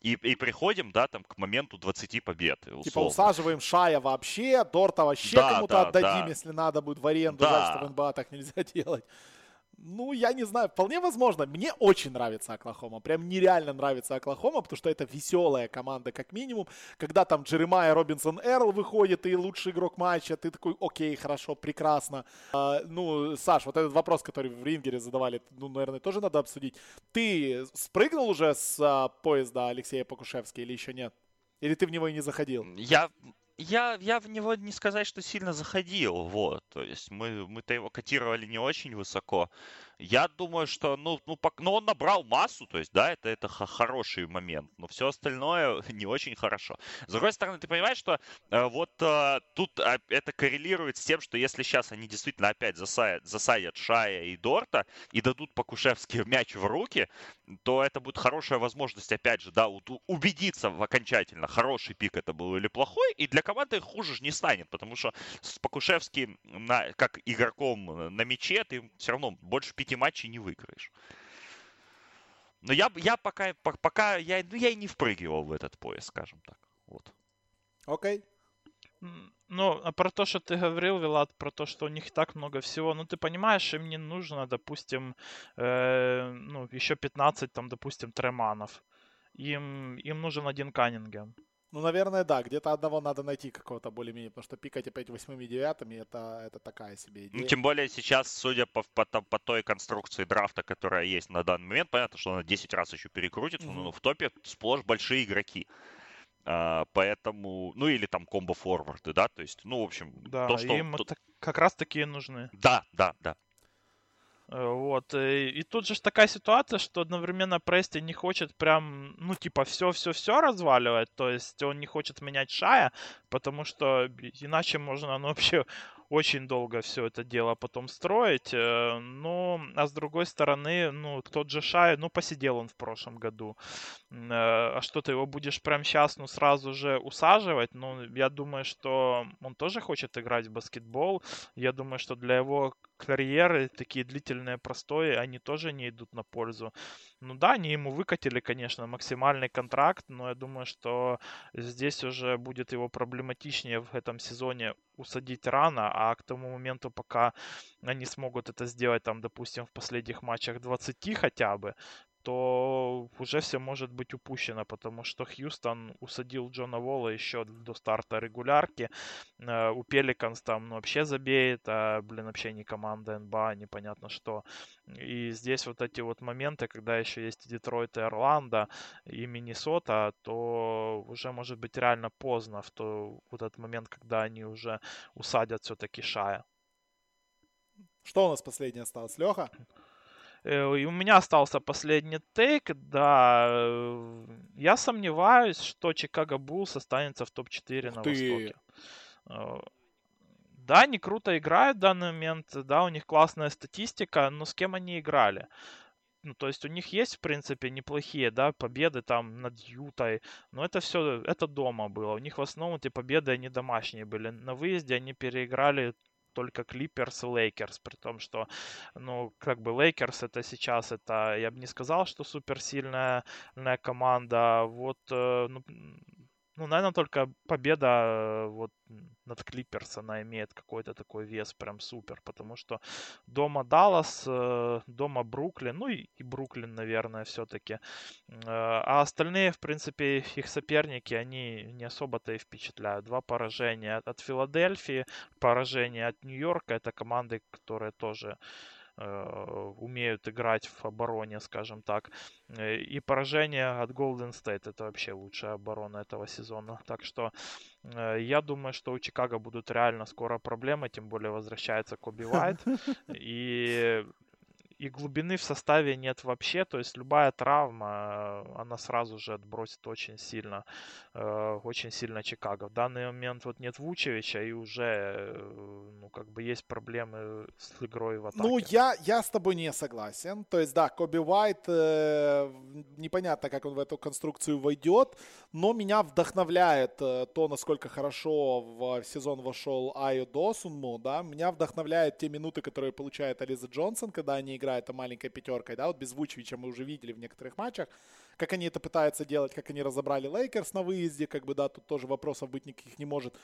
И, и приходим, да, там, к моменту 20 побед. Типа условно. Типа усаживаем Шая вообще, Дорта вообще да, кому-то да, отдадим, да. если надо будет в аренду, да. да, что в НБА так нельзя делать. Ну, я не знаю, вполне возможно. Мне очень нравится Оклахома. Прям нереально нравится Оклахома, потому что это веселая команда, как минимум. Когда там Джеремайя Робинсон Эрл выходит и лучший игрок матча, ты такой, окей, хорошо, прекрасно. А, ну, Саш, вот этот вопрос, который в Рингере задавали, ну, наверное, тоже надо обсудить. Ты спрыгнул уже с а, поезда Алексея Покушевский или еще нет? Или ты в него и не заходил? Я я, я в него не сказать, что сильно заходил, вот. То есть мы, мы-то его котировали не очень высоко. Я думаю, что, ну, ну, ну он набрал массу, то есть, да, это, это хороший момент, но все остальное не очень хорошо. С другой стороны, ты понимаешь, что э, вот э, тут э, это коррелирует с тем, что если сейчас они действительно опять засадят, засадят Шая и Дорта и дадут Покушевский мяч в руки, то это будет хорошая возможность, опять же, да, убедиться в окончательно, хороший пик это был или плохой, и для команды хуже же не станет, потому что с Покушевским на, как игроком на мяче ты все равно больше пяти матчей не выиграешь. Но я, я пока, пока я, ну, я и не впрыгивал в этот пояс, скажем так. Вот. Окей. Okay. Ну, а про то, что ты говорил, Вилат, про то, что у них так много всего, ну, ты понимаешь, им не нужно, допустим, э, ну, еще 15, там, допустим, треманов. Им, им нужен один Каннингем. Ну, наверное, да. Где-то одного надо найти какого-то более-менее, потому что пикать опять восьмыми девятыми это, это такая себе ну, идея. Ну, тем более сейчас, судя по, по, по той конструкции драфта, которая есть на данный момент, понятно, что она 10 раз еще перекрутится, mm-hmm. но в топе сплошь большие игроки. А, поэтому, ну или там комбо-форварды, да, то есть, ну, в общем, да, то, что... им то... как раз такие нужны. Да, да, да. Э, вот. И, и тут же такая ситуация, что одновременно Прести не хочет прям, ну, типа, все-все-все разваливать. То есть он не хочет менять Шая, потому что иначе можно, ну, вообще очень долго все это дело потом строить. Э, ну, а с другой стороны, ну, тот же Шай, ну, посидел он в прошлом году. Э, а что ты его будешь прямо сейчас, ну, сразу же усаживать? Ну, я думаю, что он тоже хочет играть в баскетбол. Я думаю, что для его карьеры такие длительные простои, они тоже не идут на пользу. Ну да, они ему выкатили, конечно, максимальный контракт, но я думаю, что здесь уже будет его проблематичнее в этом сезоне усадить рано, а к тому моменту, пока они смогут это сделать, там, допустим, в последних матчах 20 хотя бы, то уже все может быть упущено, потому что Хьюстон усадил Джона Волла еще до старта регулярки. Э, у Пеликанс там ну, вообще забеет, а, блин, вообще не команда НБА, непонятно что. И здесь вот эти вот моменты, когда еще есть Детройт и Орландо, и Миннесота, то уже может быть реально поздно в то, вот этот момент, когда они уже усадят все-таки Шая. Что у нас последнее осталось, Леха? Э, и у меня остался последний тейк, да. Э, я сомневаюсь, что Чикаго Буллс останется в топ-4 на ты. Востоке. Э, да, они круто играют в данный момент, да, у них классная статистика, но с кем они играли? Ну, то есть у них есть, в принципе, неплохие, да, победы там над Ютой, но это все, это дома было. У них в основном эти победы, они домашние были. На выезде они переиграли только Клиперс и Лейкерс, при том, что, ну, как бы Лейкерс это сейчас, это, я бы не сказал, что суперсильная команда, вот, э, ну, ну, наверное, только победа э, вот над Клиперс, она имеет какой-то такой вес прям супер, потому что дома Даллас, э, дома Бруклин, ну и, и Бруклин, наверное, все-таки. А остальные, в принципе, их соперники, они не особо-то и впечатляют. Два поражения от Филадельфии, поражение от Нью-Йорка, это команды, которые тоже Э, умеют играть в обороне, скажем так. Э, и поражение от Golden State это вообще лучшая оборона этого сезона. Так что э, я думаю, что у Чикаго будут реально скоро проблемы, тем более возвращается Коби Уайт. И и глубины в составе нет вообще, то есть любая травма, она сразу же отбросит очень сильно, э, очень сильно Чикаго. В данный момент вот нет Вучевича и уже, э, ну, как бы есть проблемы с игрой в атаке. Ну, я, я с тобой не согласен. То есть, да, Коби Уайт, э, непонятно, как он в эту конструкцию войдет, но меня вдохновляет э, то, насколько хорошо в сезон вошел Айо Досунму, да, меня вдохновляет те минуты, которые получает Ализа Джонсон, когда они играют играет там маленькой пятеркой, да, вот без Вучевича мы уже видели в некоторых матчах, как они это пытаются делать, как они разобрали Лейкерс на выезде, как бы, да, тут тоже вопросов быть никаких не может.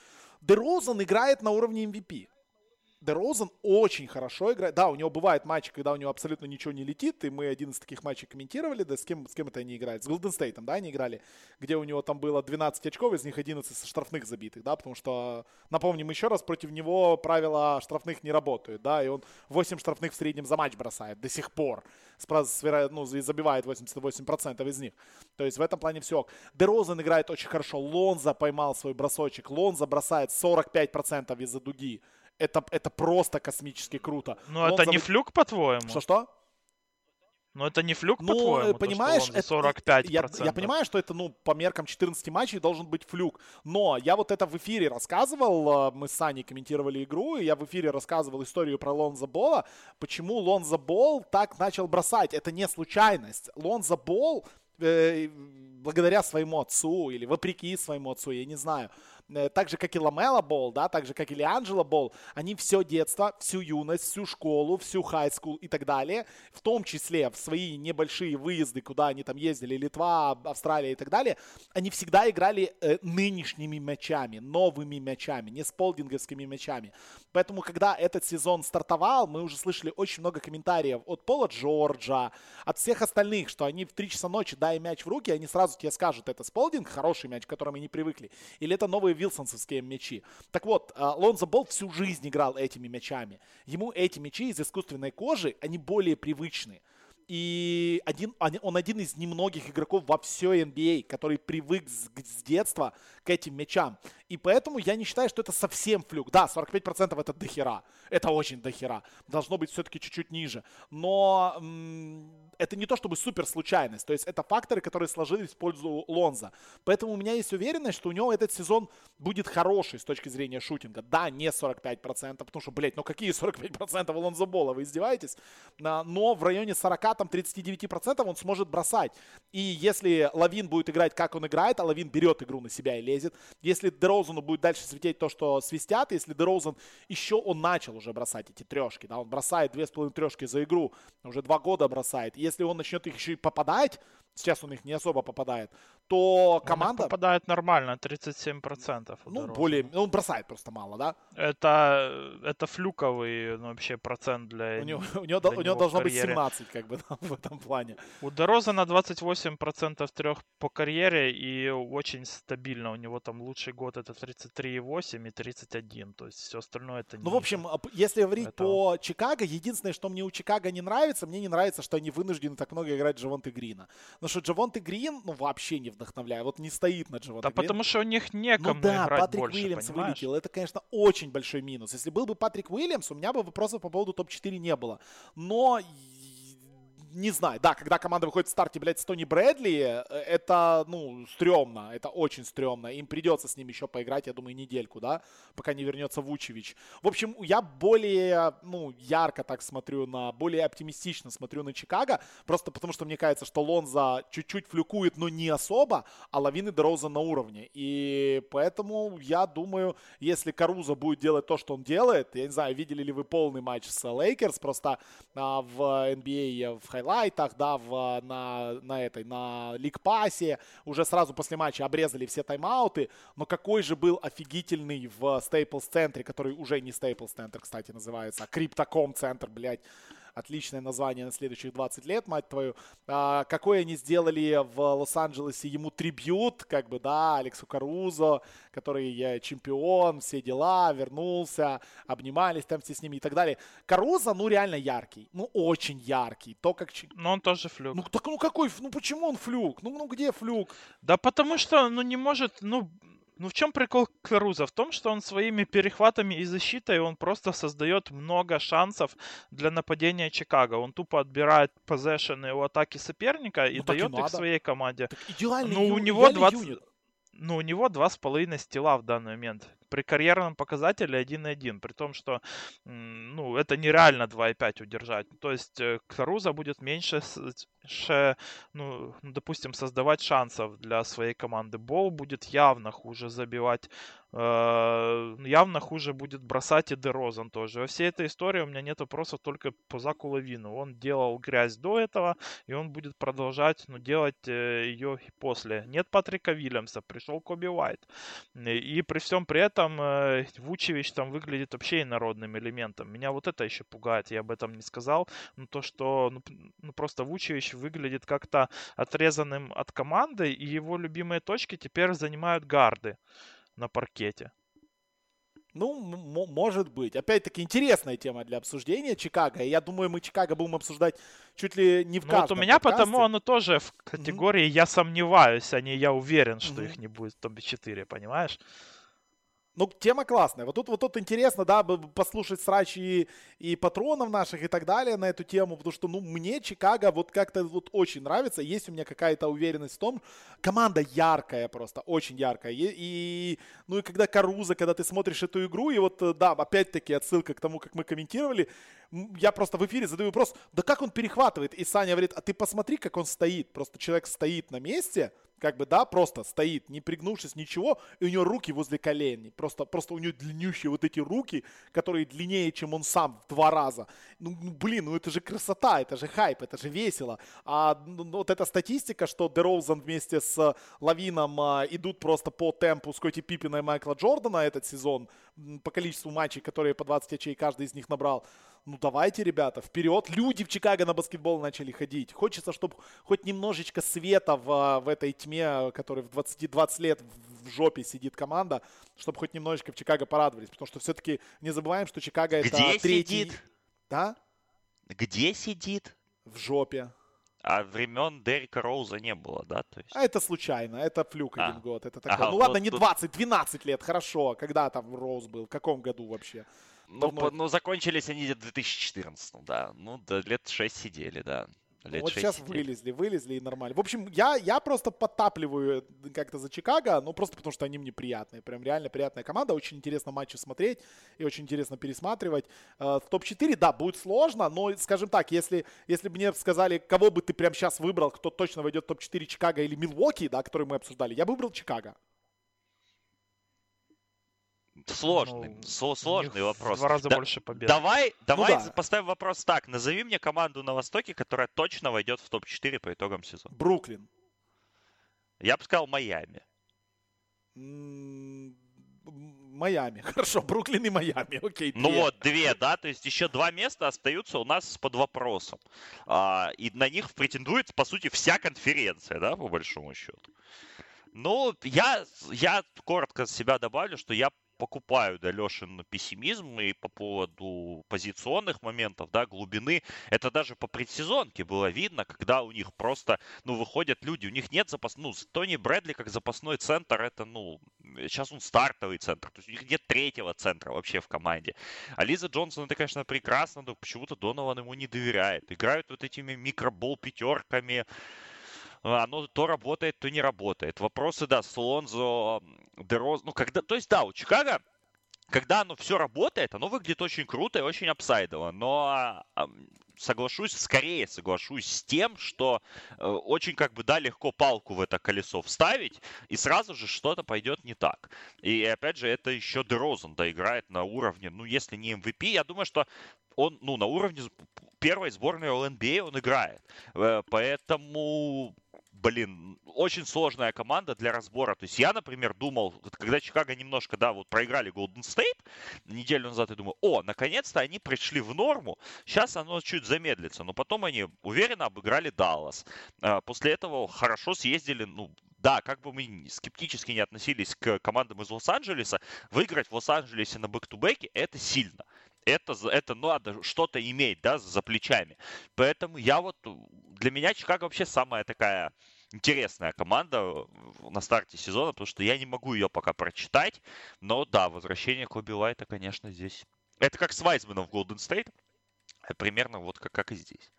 Дерозан играет на уровне MVP. Дерозан очень хорошо играет. Да, у него бывают матчи, когда у него абсолютно ничего не летит, и мы один из таких матчей комментировали, да, с кем, с кем это они играют? С Golden State'ом, да, они играли, где у него там было 12 очков, из них 11 со штрафных забитых, да, потому что, напомним еще раз, против него правила штрафных не работают, да, и он 8 штрафных в среднем за матч бросает до сих пор, с, ну, забивает 88% из них. То есть в этом плане все. Дерозан играет очень хорошо, Лонза поймал свой бросочек, Лонза бросает 45% из-за дуги это, это просто космически круто. Ну, это зам... не флюк, по-твоему? Что-что? Ну, это не флюк, ну, по-твоему, понимаешь, то, что 45%. Я, я понимаю, что это, ну, по меркам 14 матчей должен быть флюк. Но я вот это в эфире рассказывал, э, мы с Саней комментировали игру, и я в эфире рассказывал историю про Лонза Бола, почему Лонза Бол так начал бросать. Это не случайность. Лонза Бол, э, благодаря своему отцу или вопреки своему отцу, я не знаю, Э, так же, как и Ламела Бол, да, так же, как и Лианджело Бол, они все детство, всю юность, всю школу, всю хайскул и так далее, в том числе в свои небольшие выезды, куда они там ездили, Литва, Австралия и так далее, они всегда играли э, нынешними мячами, новыми мячами, не сполдинговскими мячами. Поэтому, когда этот сезон стартовал, мы уже слышали очень много комментариев от Пола Джорджа, от всех остальных, что они в 3 часа ночи, дай мяч в руки, они сразу тебе скажут, это сполдинг, хороший мяч, к которому не привыкли, или это новые вилсонсовские мячи. Так вот, а, Лонзо Болл всю жизнь играл этими мячами. Ему эти мячи из искусственной кожи, они более привычны. И один, он один из немногих игроков во всей NBA, который привык с, с детства к этим мячам. И поэтому я не считаю, что это совсем флюк. Да, 45% это дохера. Это очень дохера. Должно быть все-таки чуть-чуть ниже. Но м- это не то чтобы супер случайность. То есть это факторы, которые сложились в пользу Лонза. Поэтому у меня есть уверенность, что у него этот сезон будет хороший с точки зрения шутинга. Да, не 45%, потому что, блядь, ну какие 45% у Лонзо Бола, вы издеваетесь? Но в районе 40-39% он сможет бросать. И если Лавин будет играть, как он играет, а Лавин берет игру на себя и лезет, если Дерозану будет дальше светить то, что свистят, если Дерозан еще он начал уже бросать эти трешки, да, он бросает две с половиной трешки за игру, уже два года бросает. Если он начнет их еще и попадать, сейчас он их не особо попадает, то команда... Он попадает нормально, 37%. Ну, более... Ну, он бросает просто мало, да? Это, это флюковый ну, вообще процент для У него, у него, для у него должно быть 17, как бы, в этом плане. У Дороза на 28% трех по карьере и очень стабильно. У него там лучший год это 33,8 и 31. То есть все остальное это не Ну, в общем, если говорить этого. по Чикаго, единственное, что мне у Чикаго не нравится, мне не нравится, что они вынуждены так много играть Джавонты Грина. Но что Джавонты Грин, ну, вообще не вдохновляет. Вот не стоит на Джавонте Да Грин. потому что у них некому ну, да, играть Патрик больше, Уильямс понимаешь? вылетел. Это, конечно, очень большой минус. Если был бы Патрик Уильямс, у меня бы вопросов по поводу топ-4 не было. Но не знаю, да, когда команда выходит в старте, блядь, с Тони Брэдли, э, это, ну, стрёмно, это очень стрёмно. Им придется с ним еще поиграть, я думаю, недельку, да, пока не вернется Вучевич. В общем, я более, ну, ярко так смотрю на, более оптимистично смотрю на Чикаго, просто потому что мне кажется, что Лонзо чуть-чуть fluke'ует, но не особо, а Лавин и Дерозан на уровне. И поэтому я думаю, если Карузо будет делать то, что он делает, я не знаю, видели ли вы полный матч с Лейкерс, просто а, в NBA, в хайлайтах, да, в, на, на этой, на лиг-пассе, уже сразу после матча обрезали все тайм-ауты, но какой же был офигительный в Стейплс-центре, который уже не Стейплс-центр, кстати, называется, а Криптоком-центр, блядь, отличное название на следующих 20 лет, мать твою. А, какой они сделали в Лос-Анджелесе ему трибют, как бы, да, Алексу Карузо, который чемпион, все дела, вернулся, обнимались там все с ними и так далее. Карузо, ну, реально яркий, ну, очень яркий. То, как... Но он тоже флюк. Ну, так, ну, какой, ну, почему он флюк? Ну, ну, где флюк? Да потому что, ну, не может, ну, ну в чем прикол Каруза? В том, что он своими перехватами и защитой он просто создает много шансов для нападения Чикаго. Он тупо отбирает позешены у атаки соперника и ну, дает и их своей команде. Так идеальный ну, у него 20... Юнит. Ну, у него два с половиной стила в данный момент. При карьерном показателе 1,1. При том, что ну, это нереально 2,5 удержать. То есть э, Каруза будет меньше ну, допустим, создавать шансов для своей команды. Бол будет явно хуже забивать, э, явно хуже будет бросать и Дерозан тоже. Во всей этой истории у меня нет вопросов только по Заку Лавину. Он делал грязь до этого, и он будет продолжать ну, делать э, ее и после. Нет Патрика Вильямса, пришел Коби Уайт. И при всем при этом э, Вучевич там выглядит вообще инородным элементом. Меня вот это еще пугает, я об этом не сказал. Но то, что ну, ну просто Вучевич выглядит как-то отрезанным от команды, и его любимые точки теперь занимают гарды на паркете. Ну, может быть. Опять-таки, интересная тема для обсуждения Чикаго. Я думаю, мы Чикаго будем обсуждать чуть ли не в ну, каждом вот у меня подкасте. потому оно тоже в категории mm-hmm. «я сомневаюсь», а не «я уверен, что mm-hmm. их не будет в топ-4», понимаешь? Ну, тема классная. Вот тут, вот тут интересно, да, послушать срачи и, и патронов наших и так далее на эту тему, потому что, ну, мне Чикаго вот как-то вот очень нравится. Есть у меня какая-то уверенность в том, команда яркая просто, очень яркая. И, и ну, и когда Каруза, когда ты смотришь эту игру, и вот, да, опять-таки отсылка к тому, как мы комментировали, я просто в эфире задаю вопрос, да как он перехватывает? И Саня говорит, а ты посмотри, как он стоит. Просто человек стоит на месте, как бы, да, просто стоит, не пригнувшись, ничего, и у него руки возле колен. Просто, просто у него длиннющие вот эти руки, которые длиннее, чем он сам в два раза. Ну, ну блин, ну это же красота, это же хайп, это же весело. А ну, ну вот эта статистика, что Дероузан вместе с Лавином а, идут просто по темпу Скотти Пиппина и Майкла Джордана этот сезон, по количеству матчей, которые по 20 очей каждый из них набрал, ну давайте, ребята, вперед. Люди в Чикаго на баскетбол начали ходить. Хочется, чтобы хоть немножечко света в, в этой тьме, которая в 20, 20 лет в жопе сидит команда, чтобы хоть немножечко в Чикаго порадовались. Потому что все-таки не забываем, что Чикаго это Где третий... Сидит? Да? Где сидит? В жопе. а времен Дерека Роуза не было, да? То есть... А это случайно, это флюк А. один год. Это такое. Ага, ну ладно, вот не тут- 20, 12 лет, хорошо. Когда там Роуз был? В каком году вообще? Ну, это. ну, закончились они в 2014, да. Ну, да, лет 6 сидели, да. Лет вот сейчас сидели. вылезли, вылезли и нормально. В общем, я, я просто подтапливаю как-то за Чикаго, ну просто потому что они мне приятные. Прям реально приятная команда. Очень интересно матчи смотреть и очень интересно пересматривать. Э, В топ-4, да, будет сложно, но, скажем так, если, если бы мне сказали, кого бы ты прям сейчас выбрал, кто точно войдет в топ-4 Чикаго или Милуоки, да, который мы обсуждали, я бы выбрал Чикаго. Сложный, Ну, со- сложный вопрос. В два раза Да- больше побед. Давай, давай да. за- поставим вопрос так. Назови мне команду на Востоке, которая точно войдет в топ-4 по итогам сезона. Бруклин. Я бы сказал Майами. Майами. Хорошо, Бруклин и Майами. Окей. Ну две. вот, две, да, то есть еще два места остаются у нас под вопросом. А, и на них претендует, по сути, вся конференция, да, по большому счету. Ну, я, я коротко себя добавлю, что я покупаю, да, Лешин пессимизм и по поводу позиционных моментов, да, глубины. Это даже по предсезонке было видно, когда у них просто, ну, выходят люди, у них нет запас, ну, Тони Брэдли как запасной центр, это, ну, сейчас он стартовый центр, то есть у них нет третьего центра вообще в команде. А Лиза Джонсон, это, конечно, прекрасно, но почему-то Донован ему не доверяет. Играют вот этими микробол пятерками, а, оно то работает, то не работает. Вопросы, да, с Лонзо, Дероз, ну, когда, то есть, да, у Чикаго, когда оно все работает, оно выглядит очень круто и очень апсайдово, но а, соглашусь, скорее соглашусь с тем, что э, очень как бы, да, легко палку в это колесо вставить, и сразу же что-то пойдет не так. И опять же, это еще Дерозан, да, играет на уровне, ну, если не MVP, я думаю, что он, ну, на уровне первой сборной All-NBA он играет. Э, Поэтому, блин, очень сложная команда для разбора. То есть я, например, думал, когда Чикаго немножко, да, вот проиграли Golden State неделю назад, я думаю, о, наконец-то они пришли в норму, сейчас оно чуть замедлится. Но потом они уверенно обыграли Даллас. А, После этого хорошо съездили, ну, да, как бы мы скептически не относились к командам из Лос-Анджелеса, выиграть в Лос-Анджелесе на back-to-back'е это сильно. Это, это надо что-то иметь, да, за плечами. Поэтому я вот, для меня Чикаго вообще самая такая интересная команда э, на старте сезона, потому что я не могу ее пока прочитать. Но да, возвращение Коби Лайта, конечно, здесь. Это как с Вайзманом в Голден Стейт. Примерно вот как, как и здесь.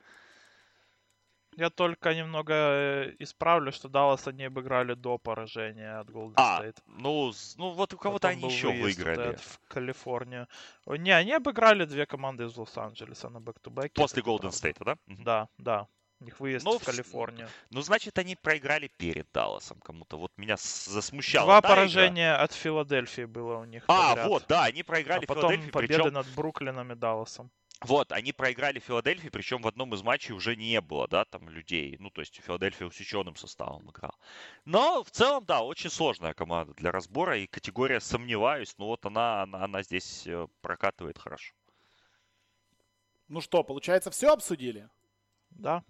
Я только немного э, исправлю, что Даллас они обыграли до поражения от Golden А, State. ну, ну вот у кого-то Потом они еще вот выиграли. в Калифорнию. Не, они обыграли две команды из Лос-Анджелеса на бэк-то-бэке. После правда. Стейта, да? Да, да. У них выезд Ну, в Калифорнию. Ну, значит, они проиграли перед Далласом кому-то. Вот меня засмущало. Два та игра. поражения от Филадельфии было у них А, подряд. вот, да, они а проиграли потом Филадельфии, победы причем над Бруклином и Далласом. Вот, они проиграли Филадельфии, причем в одном из матчей уже не было, да, там людей. Ну, то есть Филадельфия усеченным составом играл. Но в целом, да, очень сложная команда для разбора. И категория сомневаюсь, но вот она, она, она здесь э, прокатывает хорошо. Ну что, получается, все обсудили? Да.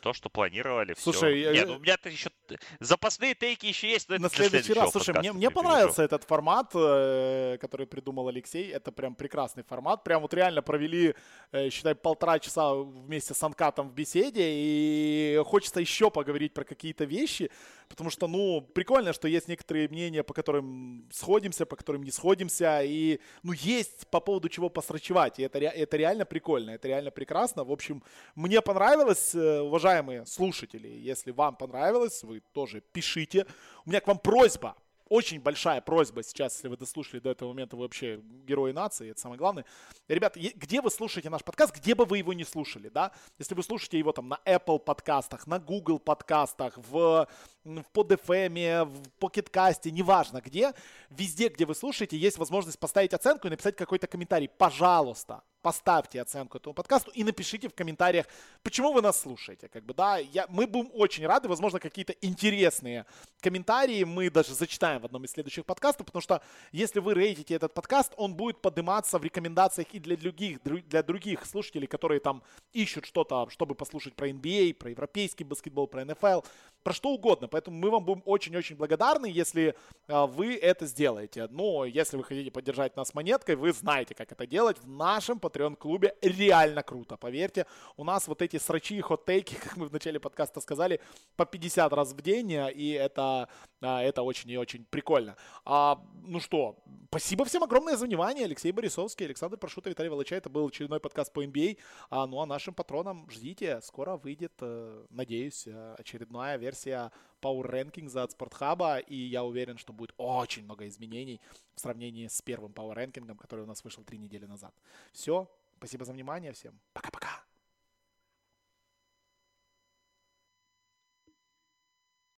То, что планировали, Слушай, все. я- Не, ну у меня-то еще запасные тейки еще есть, но это на следующий раз. Слушай, мне, мне понравился этот формат, э, который придумал Алексей. Это прям прекрасный формат. Прям вот реально провели, э, считай, полтора часа вместе с Анкатом в беседе. И хочется еще поговорить про какие-то вещи. Потому что, ну, прикольно, что есть некоторые мнения, по которым сходимся, по которым не сходимся. И, ну, есть по поводу чего посрачевать. И это, это реально прикольно, это реально прекрасно. В общем, мне понравилось, э, уважаемые слушатели. Если вам понравилось, вы тоже пишите. У меня к вам просьба. Очень большая просьба сейчас, если вы дослушали до этого момента, вы вообще герои нации, это самое главное. Ребята, где вы слушаете наш подкаст, где бы вы его не слушали, да? Если вы слушаете его там на Apple подкастах, на Google подкастах, в, в PodFM, в Pocketcast, неважно где, везде, где вы слушаете, есть возможность поставить оценку и написать какой-то комментарий. Пожалуйста, поставьте оценку этому подкасту и напишите в комментариях, почему вы нас слушаете. Как бы, да, я, мы будем очень рады, возможно, какие-то интересные комментарии мы даже зачитаем в одном из следующих подкастов, потому что если вы рейтите этот подкаст, он будет подниматься в рекомендациях и для других, дру- для других слушателей, которые там ищут что-то, чтобы послушать про NBA, про европейский баскетбол, про НФЛ про что угодно. Поэтому мы вам будем очень-очень благодарны, если а, вы это сделаете. Но если вы хотите поддержать нас монеткой, вы знаете, как это делать. В нашем Patreon-клубе реально круто, поверьте. У нас вот эти срачи и хот-тейки, как мы в начале подкаста сказали, по 50 раз в день, и это, это очень и очень прикольно. А, ну что, спасибо всем огромное за внимание. Алексей Борисовский, Александр Паршута, Виталий Волочай. Это был очередной подкаст по NBA. А, ну а нашим патронам ждите, скоро выйдет, э, надеюсь, э, очередная версия Power Rankings от Спортхаба, и я уверен, что будет очень много изменений в сравнении с первым Power Rankings, который у нас вышел три недели назад. Все, спасибо за внимание всем. Пока-пока.